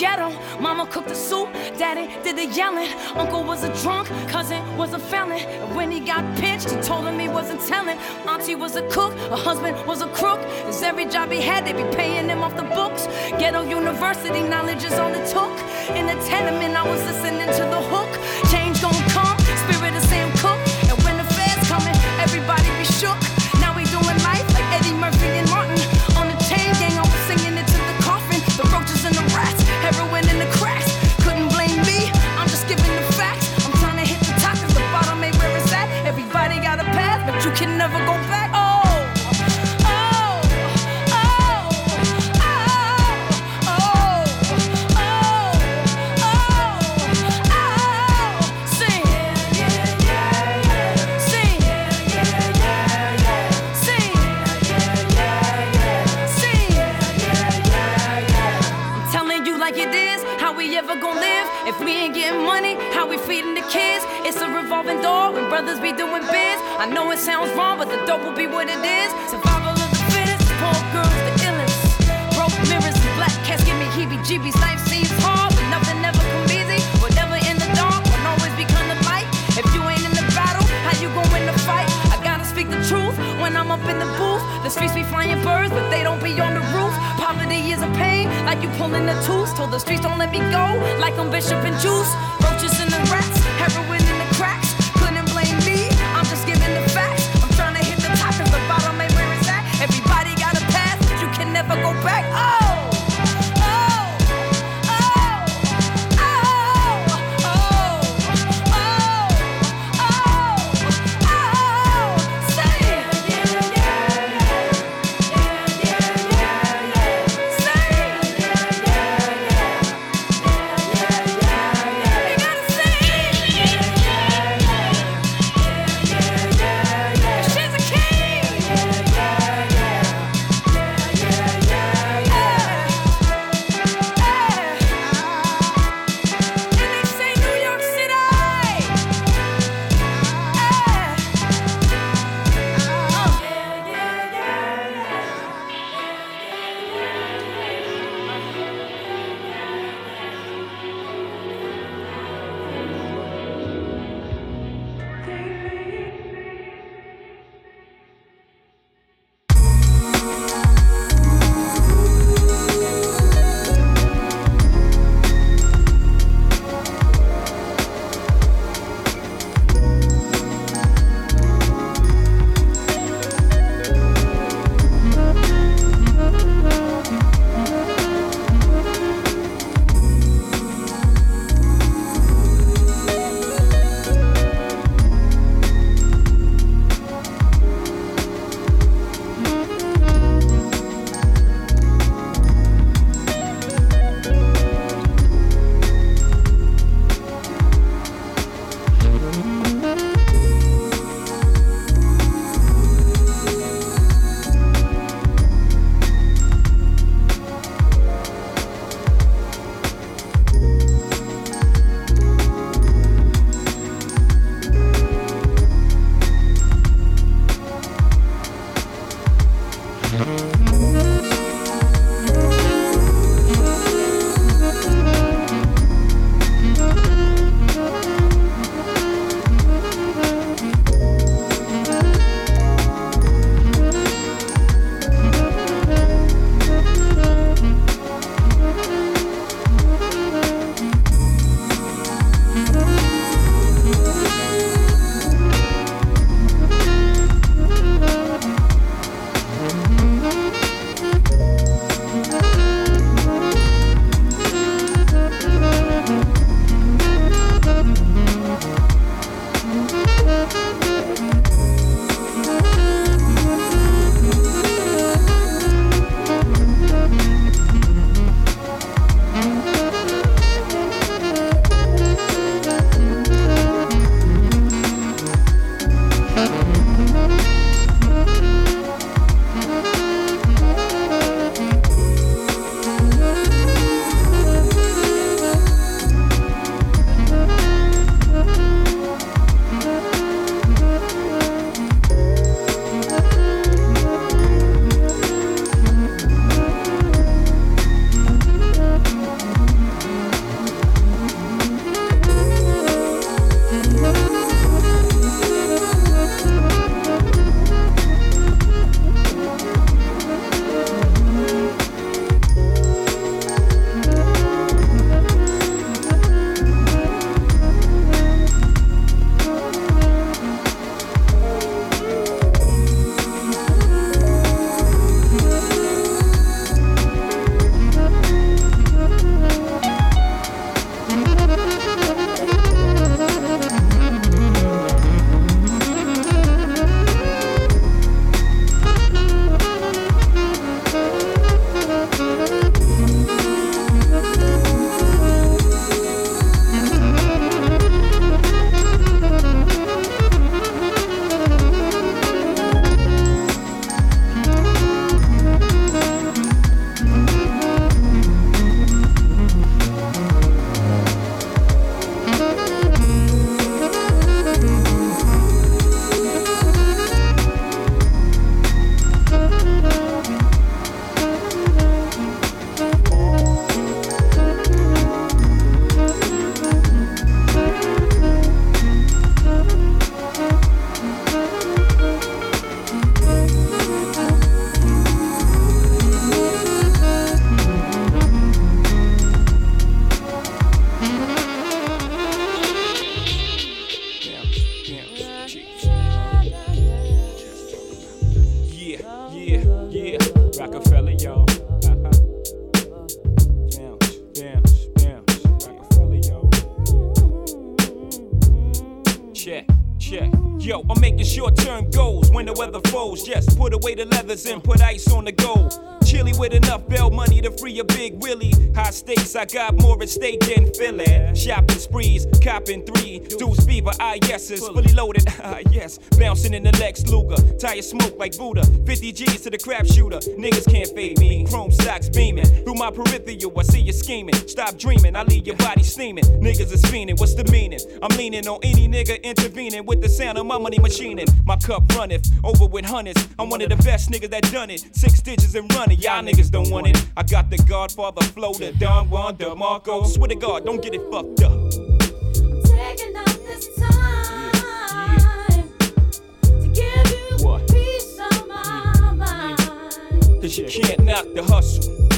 ghetto. Mama cooked the soup, daddy did the yelling. Uncle was a drunk, cousin was a felon. When he got pinched, he told him he wasn't telling. Auntie was a cook, her husband was a crook. Cause every job he had, they be paying him off the books. Ghetto university knowledge is on the took. In the tenement, I was listening to the hook. Change gon' brothers be doing biz. I know it sounds wrong, but the dope will be what it is. Survival of the fittest, poor girls, the illest. Broke mirrors and black cats give me heebie jeebies. Life seems hard, but nothing ever comes easy. Whatever in the dark will always become the light. If you ain't in the battle, how you going win the fight? I gotta speak the truth when I'm up in the booth. The streets be flying birds, but they don't be on the roof. Poverty is a pain, like you pulling the tooth. Told the streets don't let me go, like I'm Bishop and Juice. Roaches and the rats, heroin. Shopping sprees, copping three. Deuce fever, ah yeses, fully loaded, ah yes. Bouncing in the Lex Luger, tire smoke like Buddha. 50 G's to the crap shooter. Niggas can't fade me. Chrome stocks beaming. Through my peripheral, I see you scheming. Stop dreaming, I leave your body steaming. Niggas is fiending, what's the meaning? I'm leaning on any nigga intervening with the sound of my money machining. My cup runneth over with hundreds. I'm one of the best niggas that done it. Six digits and running, y'all niggas don't want it. I got the Godfather flow, the Don Juan DeMarco. Swear to God, don't get it fucked Taking up this time to give you peace of my. Mm. Cause you can't knock the hustle.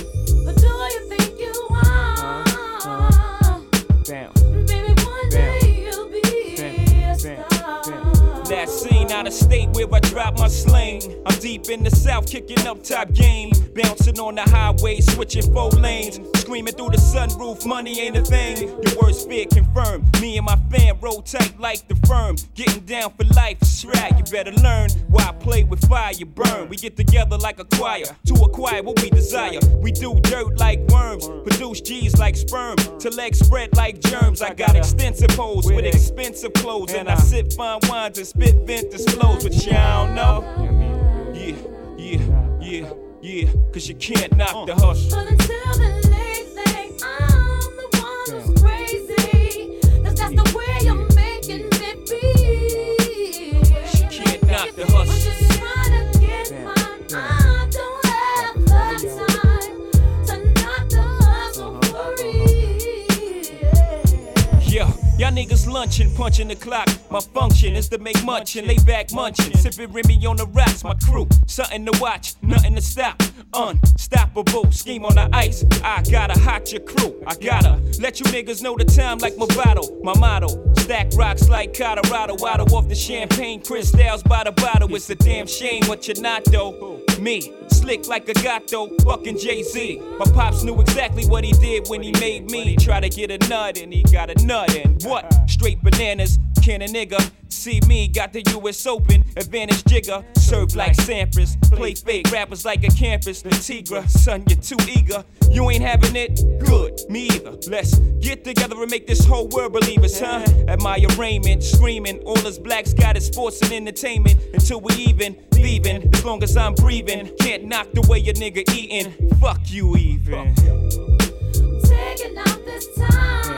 That scene out of state where I drop my sling. I'm deep in the south, kicking up top game. Bouncing on the highway, switching four lanes. Screaming through the sunroof, money ain't a thing. Your worst fear confirmed. Me and my fam roll tight like the firm. Getting down for life, right. You better learn why I play with fire, you burn. We get together like a choir to acquire what we desire. We do dirt like worms, produce G's like sperm. To legs spread like germs. I got extensive holes with expensive clothes. And I sip fine wines and spit vintage flows, but y'all don't know. Yeah, yeah, yeah, yeah. Cause you can't knock the uh. hustle. But until the late thing, I'm the one who's crazy. 'Cause that's the way you're making me feel. Can't knock the hustle. Y'all niggas lunching, punching the clock. My function is to make munch and lay back munching. Sipping Remy on the rocks, my crew. Something to watch, nothing to stop. Unstoppable, scheme on the ice. I gotta hot your crew. I gotta let you niggas know the time like my Movado. My motto, stack rocks like Colorado. Out off the champagne crystals by the bottle. It's a damn shame what you're not though. Me, slick like a gato, fucking Jay Z. My pops knew exactly what he did when he made me. Try to get a nut and he got a nut and what? Straight bananas. Can a nigga see me? Got the US Open, advantage Jigga. Serve like Sampras, play fake rappers like a campus. The Tigra, son, you're too eager. You ain't having it? Good, me either. Let's get together and make this whole world believe us, huh? my arraignment, screaming. All us blacks got is sports and entertainment. Until we even, leaving. As long as I'm breathing, can't knock the way a nigga eating. Fuck you, even. Taking out this time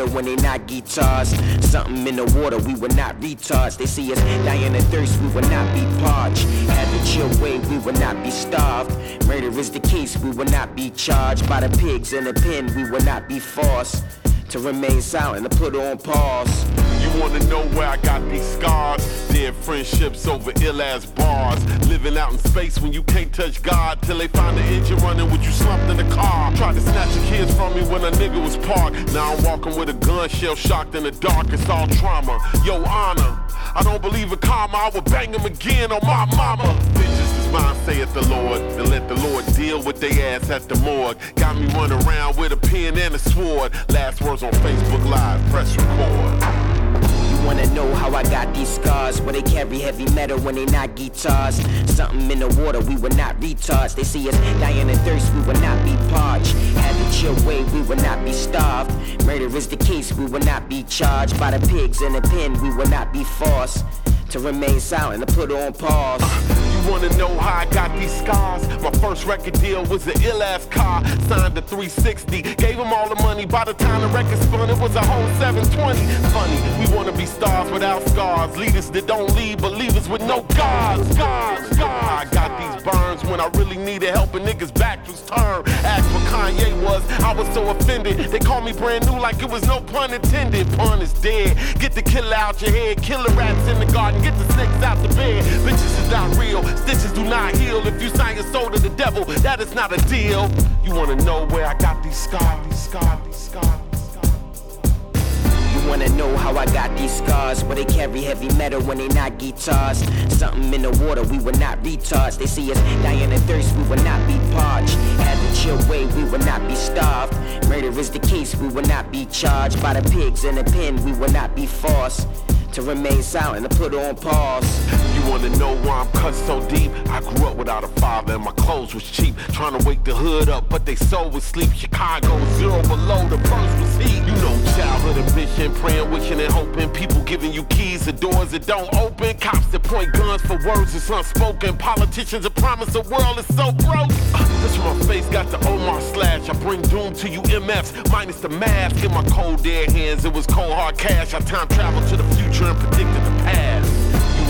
metal when they not guitars. Something in the water, we were not retards. They see us dying of thirst, we will not be parched. Had to chill way, we will not be starved. Murder is the case, we will not be charged. By the pigs in the pen, we will not be forced to remain silent, to put on pause. You wanna know where I got these scars? Dead friendships over ill ass bars. Living out in space when you can't touch God. Till they find the engine running with you slumped in the car. Tried to snatch the kids from me when a nigga was parked. Now I'm walking with a gun shell shocked in the dark. It's all trauma. Yo, honor. I don't believe in karma. I would bang him again on my mama. Vengeance is mine, saith the Lord. Then let the Lord deal with they ass at the morgue. Got me running around with a pen and a sword. Last words on Facebook Live. Press record. Wanna know how I got these scars? Where they carry heavy metal when they not guitars. Something in the water, we were not retards. They see us dying of thirst, we will not be parched. Had to chill way, we will not be starved. Murder is the case, we will not be charged. By the pigs in the pen, we will not be forced to remain silent, to put on pause. You wanna know how I got these scars? My first record deal was an ill ass car, signed to 360. Gave him all the money. By the time the record spun, it was a whole 720. Funny, we wanna be stars without scars. Leaders that don't lead, believers with no gods. Gods, God. I got these burns when I really needed help and niggas' back was turned. Ask what Kanye was, I was so offended. They called me brand new like it was no pun intended. Pun is dead. Get the killer out your head. Killer rats in the garden. Get the snakes out the bed. Not real. Stitches do not heal. If you sign your soul to the devil, that is not a deal. You wanna know where I got these scars? These scars, these scars. You wanna know how I got these scars? Where they carry heavy metal when they not guitars. Something in the water, we were not retards. They see us dying of thirst, we will not be parched. Had to chill way, we will not be starved. Murder is the case, we will not be charged. By the pigs in the pen, we will not be forced to remain silent, to put on pause. Wanna know why I'm cut so deep? I grew up without a father and my clothes was cheap. Trying to wake the hood up, but they soul was sleep. Chicago, zero below, the first was heat. You know, childhood ambition, praying, wishing, and hoping. People giving you keys to doors that don't open. Cops that point guns for words that's unspoken. Politicians that promise the world is so broke. Uh, this from my face got the Omar slash. I bring doom to you MFs, minus the mask. In my cold dead hands, it was cold hard cash. I time travel to the future and predicted the past.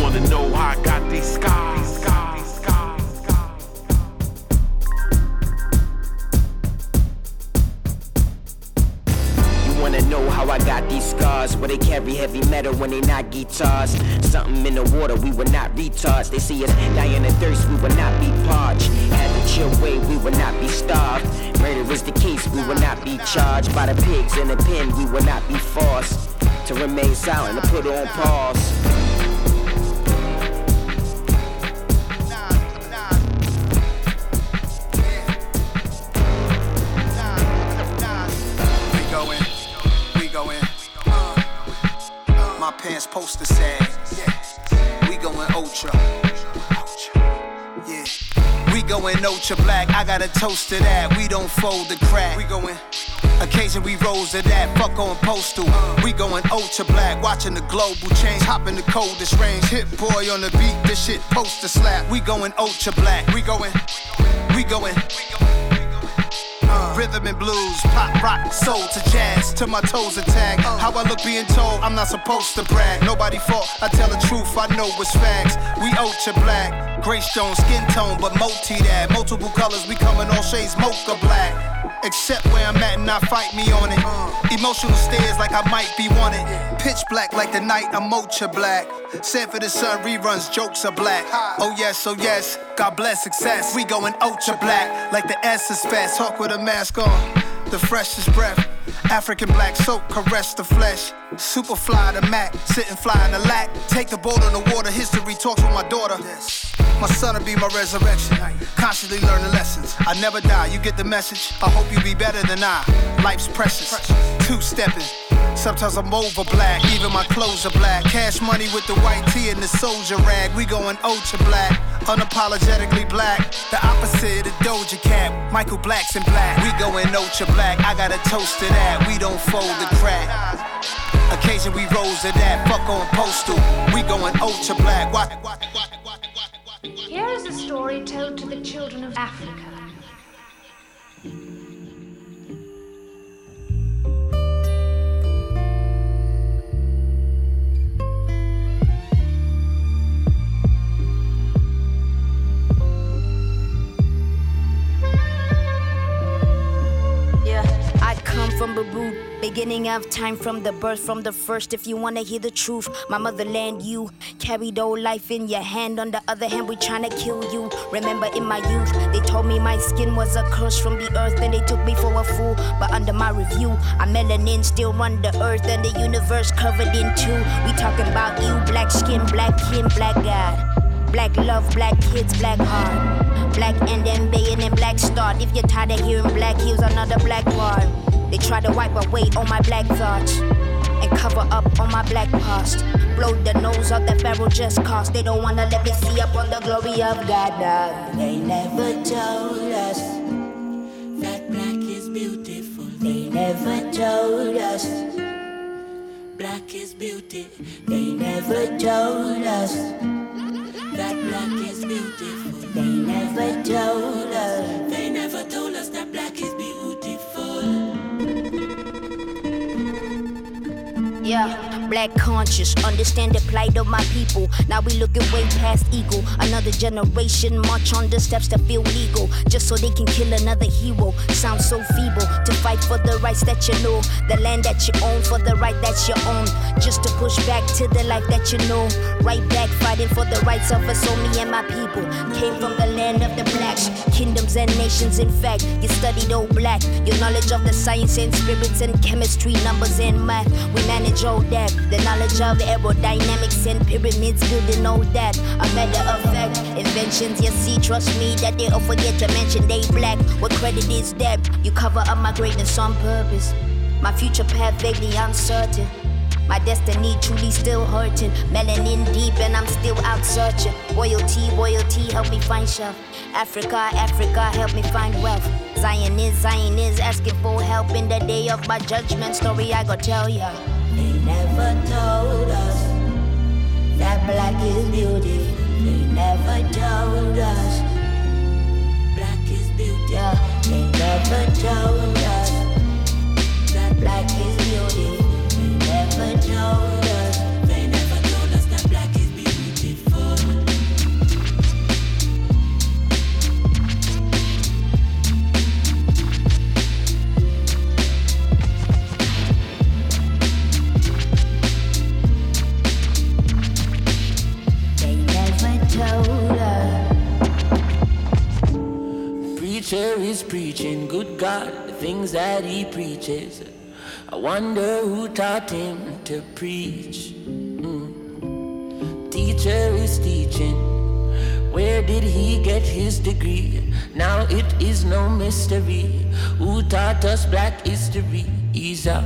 Wanna know how I got these scars? You wanna know how I got these scars? Where they carry heavy metal when they not guitars. Something in the water, we were not retards. They see us dying of thirst, we will not be parched. Had to chill way, we will not be starved. Murder is the case, we will not be charged. By the pigs in the pen, we will not be forced to remain silent, to put on pause. Pants poster sag. We going ultra. Yeah. We going ultra black. I got a toast to that. We don't fold the crack. We going. Occasion we rose to that, fuck on postal. We going ultra black, watching the global change, hopping the coldest range. Hit boy on the beat, this shit poster slap. We going ultra black, we going, we going. Uh, Rhythm and blues, pop, rock, soul to jazz, to my toes attack. How I look being told, I'm not supposed to brag. Nobody fault, I tell the truth, I know what's facts. We ultra black, gray stone, skin tone, but multi that. Multiple colors, we come in all shades, mocha black. Except where I'm at and not fight me on it. Emotional stares like I might be wanted. Pitch black like the night, I'm ultra black. Said for the sun, reruns, jokes are black. Oh yes, oh yes, God bless success. We going ultra black, like the S is fast. Talk with a mask on, the freshest breath. African black soap, caress the flesh. Super fly the Mac, sitting fly in the lack. Take the boat on the water, history talks with my daughter. My son'll be my resurrection. Constantly learning lessons. I never die, you get the message. I hope you be better than I. Life's precious. Two stepping. Sometimes I'm over black, even my clothes are black. Cash money with the white tee and the soldier rag. We going ultra black, unapologetically black. The opposite of Doja Cat. Michael Black's in black. We going ultra black. I got a toast to that. We don't fold the crack. Occasion we rose to that. Fuck on postal. We going ultra black. Here is a story told to the children of Africa. From the root, beginning of time from the birth, from the first. If you wanna hear the truth, my motherland, you carried old life in your hand. On the other hand, we tryna kill you. Remember in my youth, they told me my skin was a curse from the earth, and they took me for a fool. But under my review, I'm melanin still run the earth and the universe covered in two. We talking about you, black skin, black kin, black God. Black love, black kids, black heart. Black and baying and black start. If you're tired of hearing black heels, another black part. They try to wipe away all my black thoughts and cover up on my black past. Blow the nose of the pharaoh just cause they don't wanna let me see up on the glory of God. They never told us that black is beautiful. They never told us black is beauty. They never told us that black is beautiful. They never told us. They never told us that black is beautiful. Yeah, black conscious, understand the plight of my people. Now we looking way past ego. Another generation march on the steps to feel legal, just so they can kill another hero. Sounds so feeble to fight for the rights that you know, the land that you own, for the right that you own. Just to push back to the life that you know. Right back fighting for the rights of us, so me and my people came from the land of the blacks, kingdoms and nations. In fact, you studied old black, your knowledge of the science and spirits and chemistry, numbers and math. We manage that. The knowledge of aerodynamics and pyramids, building all that. A matter of fact, inventions you see, trust me that they all forget to mention they black. What credit is that? You cover up my greatness on purpose. My future path vaguely uncertain. My destiny truly still hurting. Melanin deep and I'm still out searching. Royalty, royalty, help me find shelf. Africa, Africa, help me find wealth. Zion is, Zion is asking for help in the day of my judgment. Story I go tell ya. Never told us that black is beauty. They never told us black is beauty. They never told us that black is beauty. They never told Preacher is preaching, good God, the things that he preaches. I wonder who taught him to preach. Mm. Teacher is teaching, where did he get his degree? Now it is no mystery. Who taught us black history? Ease up.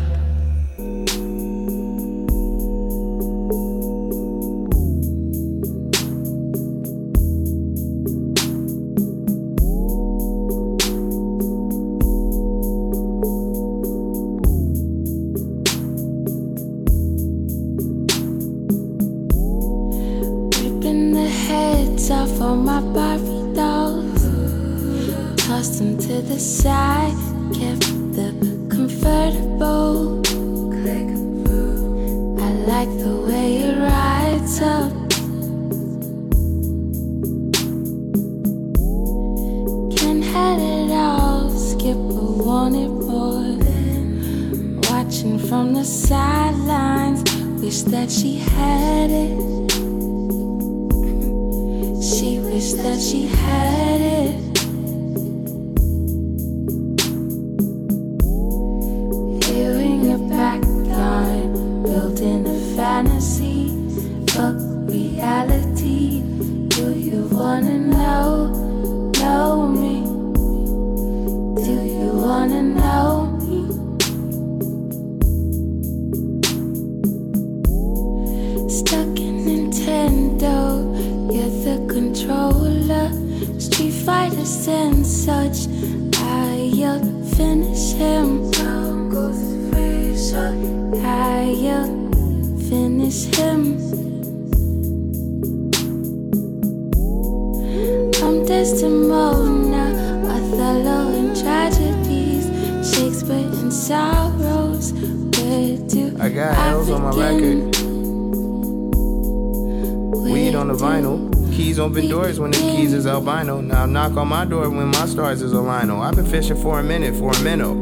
When the keys is albino. Now knock on my door when my stars is a lino. I've been fishing for a minute for a minnow.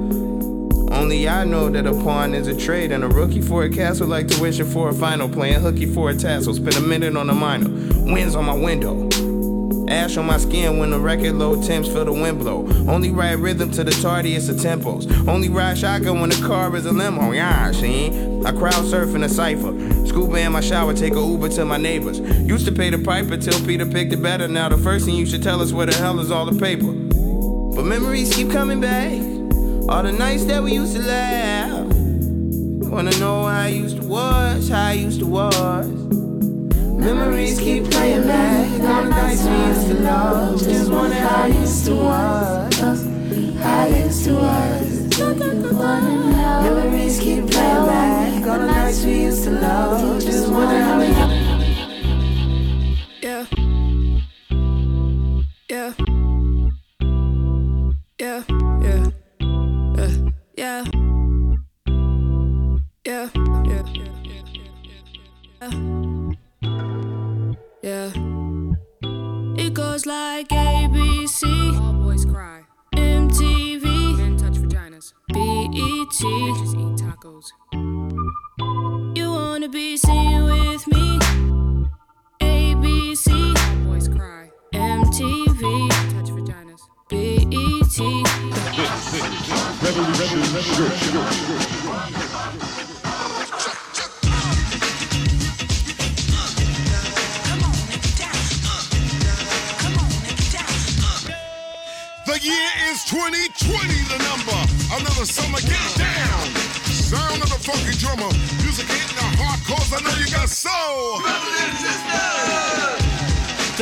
Only I know that a pawn is a trade and a rookie for a castle like tuition for a final. Playing hooky for a tassel. Spend a minute on a minor. Winds on my window. Ash on my skin when the record low temps feel the wind blow. Only ride rhythm to the tardiest of tempos. Only ride shotgun when the car is a limo. Yeah, see? I crowd surf in a cipher. Scuba in my shower, take a Uber to my neighbors. Used to pay the piper till Peter picked it better. Now the first thing you should tell us where the hell is all the paper. But memories keep coming back. All the nights that we used to laugh. Wanna know how I used to was, how I used to was. Memories keep playing back. All the nights we used to love. Just wonder how I used to was. How I used to was. Memories keep playing back. All the nights we used to love. Just wonder how we Yeah.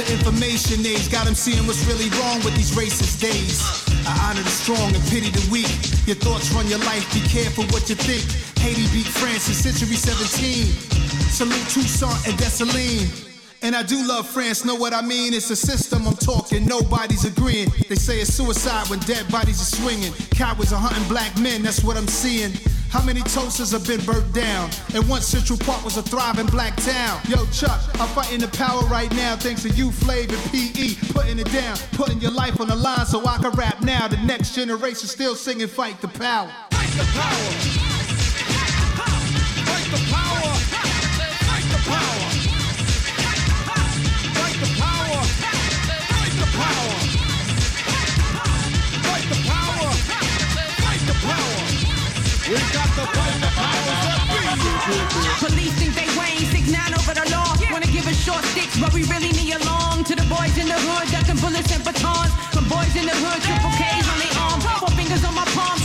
The information age got them seeing what's really wrong with these racist days. I honor the strong and pity the weak. Your thoughts run your life, be careful what you think. Haiti beat France in century 17. Salute Toussaint and Dessalines. And I do love France, know what I mean? It's a system I'm talking, nobody's agreeing. They say it's suicide when dead bodies are swinging. Cowards are hunting black men, that's what I'm seeing. How many toasters have been burnt down? And once Central Park was a thriving black town. Yo, Chuck, I'm fighting the power right now thanks to you, Flav and PE. Putting it down, putting your life on the line so I can rap now. The next generation still singing Fight the Power. Fight the power. Fight the power. Fight The. Police think they weighing six nine over the law. Wanna give us short sticks, but we really need a long. To the boys in the hood, ducking bullets and batons. From boys in the hood, triple K's on their arms. Four fingers on my palm,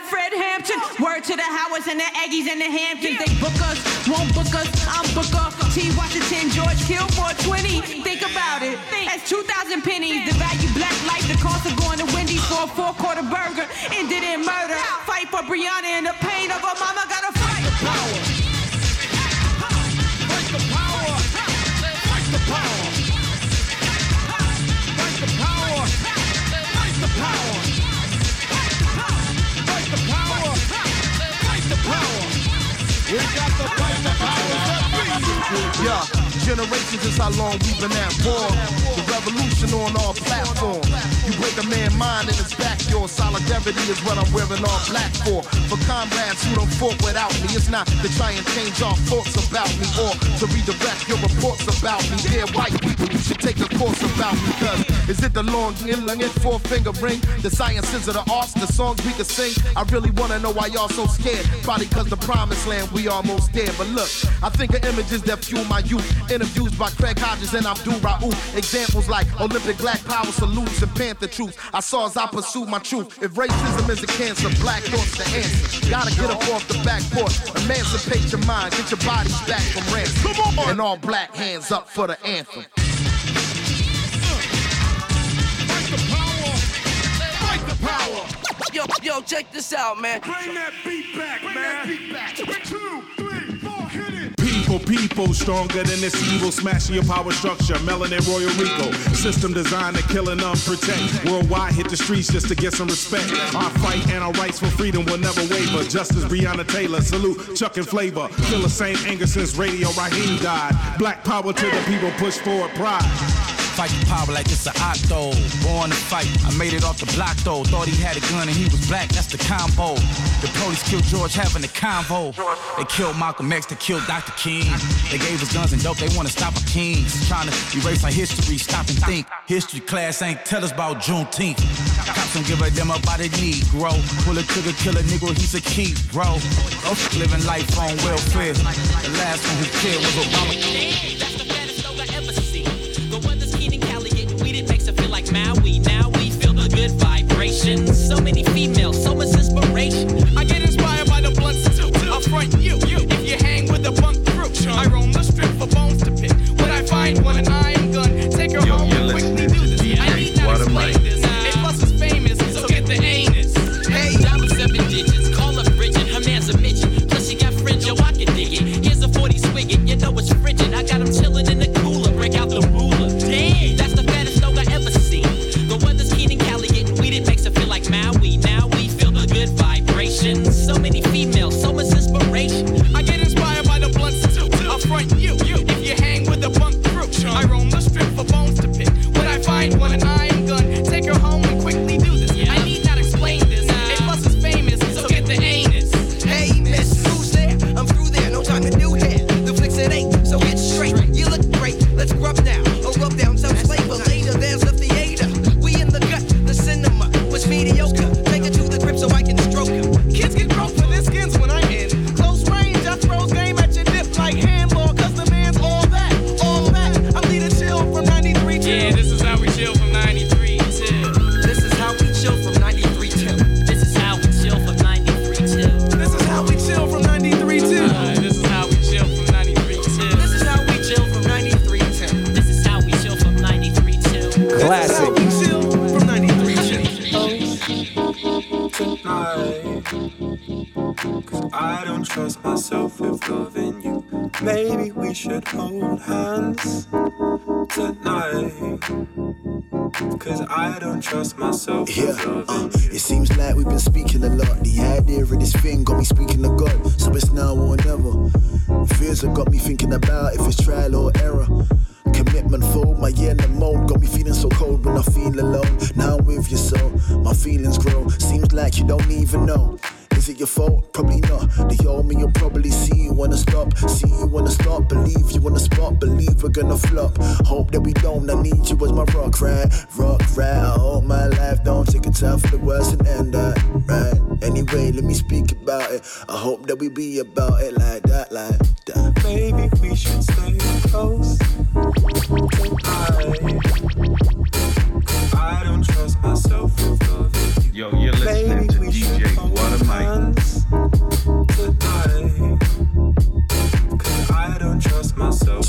Not Fred Hampton. Word to the Howards and the Aggies and the Hamptons. They book us, won't book us. I'm Booker. T. Washington, George Kilmore, 20. Think about it. That's 2,000 pennies. The value black life, the cost of going to Wendy's for a four quarter burger. Ended in murder. Fight for Breonna and the pain of her mama. Gotta fight. We got the fight the powers. Yeah, generations is how long we've been at war. The revolution on all platforms. You break a man's mind and it's back yours. Solidarity is what I'm wearing all black for. For comrades who don't fought without me, it's not to try and change our thoughts about me or to redirect your reports about me. Dear white people, you should take a course about me. Cause is it the long inland four finger ring? The sciences of the arts, the songs we can sing? I really wanna know why y'all so scared. Probably cause the promised land we almost there. But look, I think of images that fuel my youth. Interviews by Craig Hodges and Abdul Raouf. Examples like Olympic Black Power salutes and Panther truth. I saw as I pursued my truth. If racism is a cancer, black thoughts the answer. Gotta get up off the back porch. Emancipate your mind, get your bodies back from ransom. Come on. And all black hands up for the anthem. Fight the power. Yo, yo, check this out, man. Bring that beat back, man. Two, three, four, hit People, stronger than this evil, smashing your power structure. Melanin Royal Rico, system designed to kill and unprotect. Worldwide, hit the streets just to get some respect. Our fight and our rights for freedom will never waver. Justice Breonna Taylor, salute Chuck and Flavor. Feel the same anger since Radio Raheem died. Black power to the people, push forward pride. Fight the power like it's an octo. Born to fight. I made it off the block though. Thought he had a gun and he was black. That's the combo. The police killed George having a convo. They killed Malcolm X. They killed Dr. King. They gave us guns and dope. They want to stop our kings. Trying to erase our history. Stop and think. History class ain't tell us about Juneteenth. Cops don't give a damn about a Negro. Pull a trigger, kill a Negro. He's a key, bro. Living life on welfare. The last one who cared was Obama. Now we feel the good vibrations. So many females, so much inspiration. I get inspired by the blunts too. I'll front you, you. If you hang with the punk crew, I roam the strip for bones to pick. When I find one and I am gun, take her home and Cause I don't trust myself with loving you. Maybe we should hold hands tonight. Cause I don't trust myself Yeah, loving uh, it seems like we've been speaking a lot. The idea of this thing got me speaking to God, so it's now or never. Fears have got me thinking about if it's trial or error. Commitment full, my inner mode got me feeling so cold when I feel alone. Now I'm with you, so my feelings grow. Seems like you don't even know. Is it your fault? Probably not. The old me, you'll probably see you wanna stop. See you wanna stop. Believe you wanna spot. Believe we're gonna flop. Hope that we don't. I need you as my rock, right? Rock, right. I hope my life don't take a time for the worst and end that, right? Anyway, let me speak about it. I hope that we be about it like that, like that. Maybe we should stay close tonight. I don't trust myself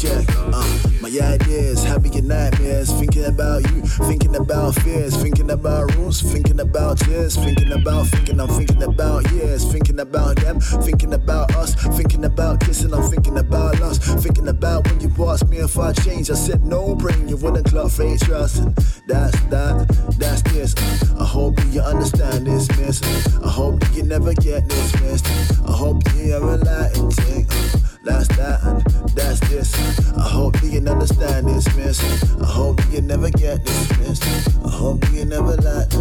Check, uh, my ideas, happy good nightmares. Thinking about you, thinking about fears, thinking about rules. Thinking about tears, thinking about, thinking I'm thinking about years. Thinking about them, thinking about us. Thinking about kissing, I'm thinking about us. Thinking about when you asked me if I changed. I said no, bring you wouldn't clock fake trust. And that's that, that's this. I hope that you understand this, miss. I hope that you never get dismissed. I hope that you ever enlightened. That's that and that's this. I hope you understand this, miss. I hope you never get dismissed. I hope you never like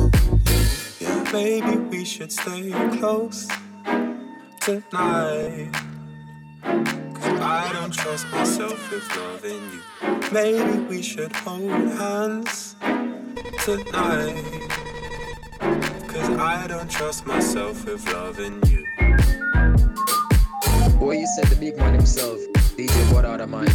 Maybe we should stay close tonight. Cause I don't trust myself with loving you. Maybe we should hold hands tonight. Cause I don't trust myself with loving you. Boy, you said the big man himself, DJ What out a mic.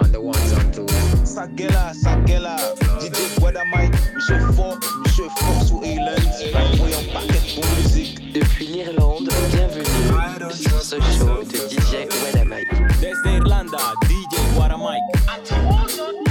On the ones and two. Sagela, Sagela, DJ Gwada Mike. should Fort, Monsieur Fort sous Highlands. Voyons. Depuis l'Irlande, bienvenue sur ce show de DJ Gwada Mike. Desde Irlanda, DJ Gwada Mike.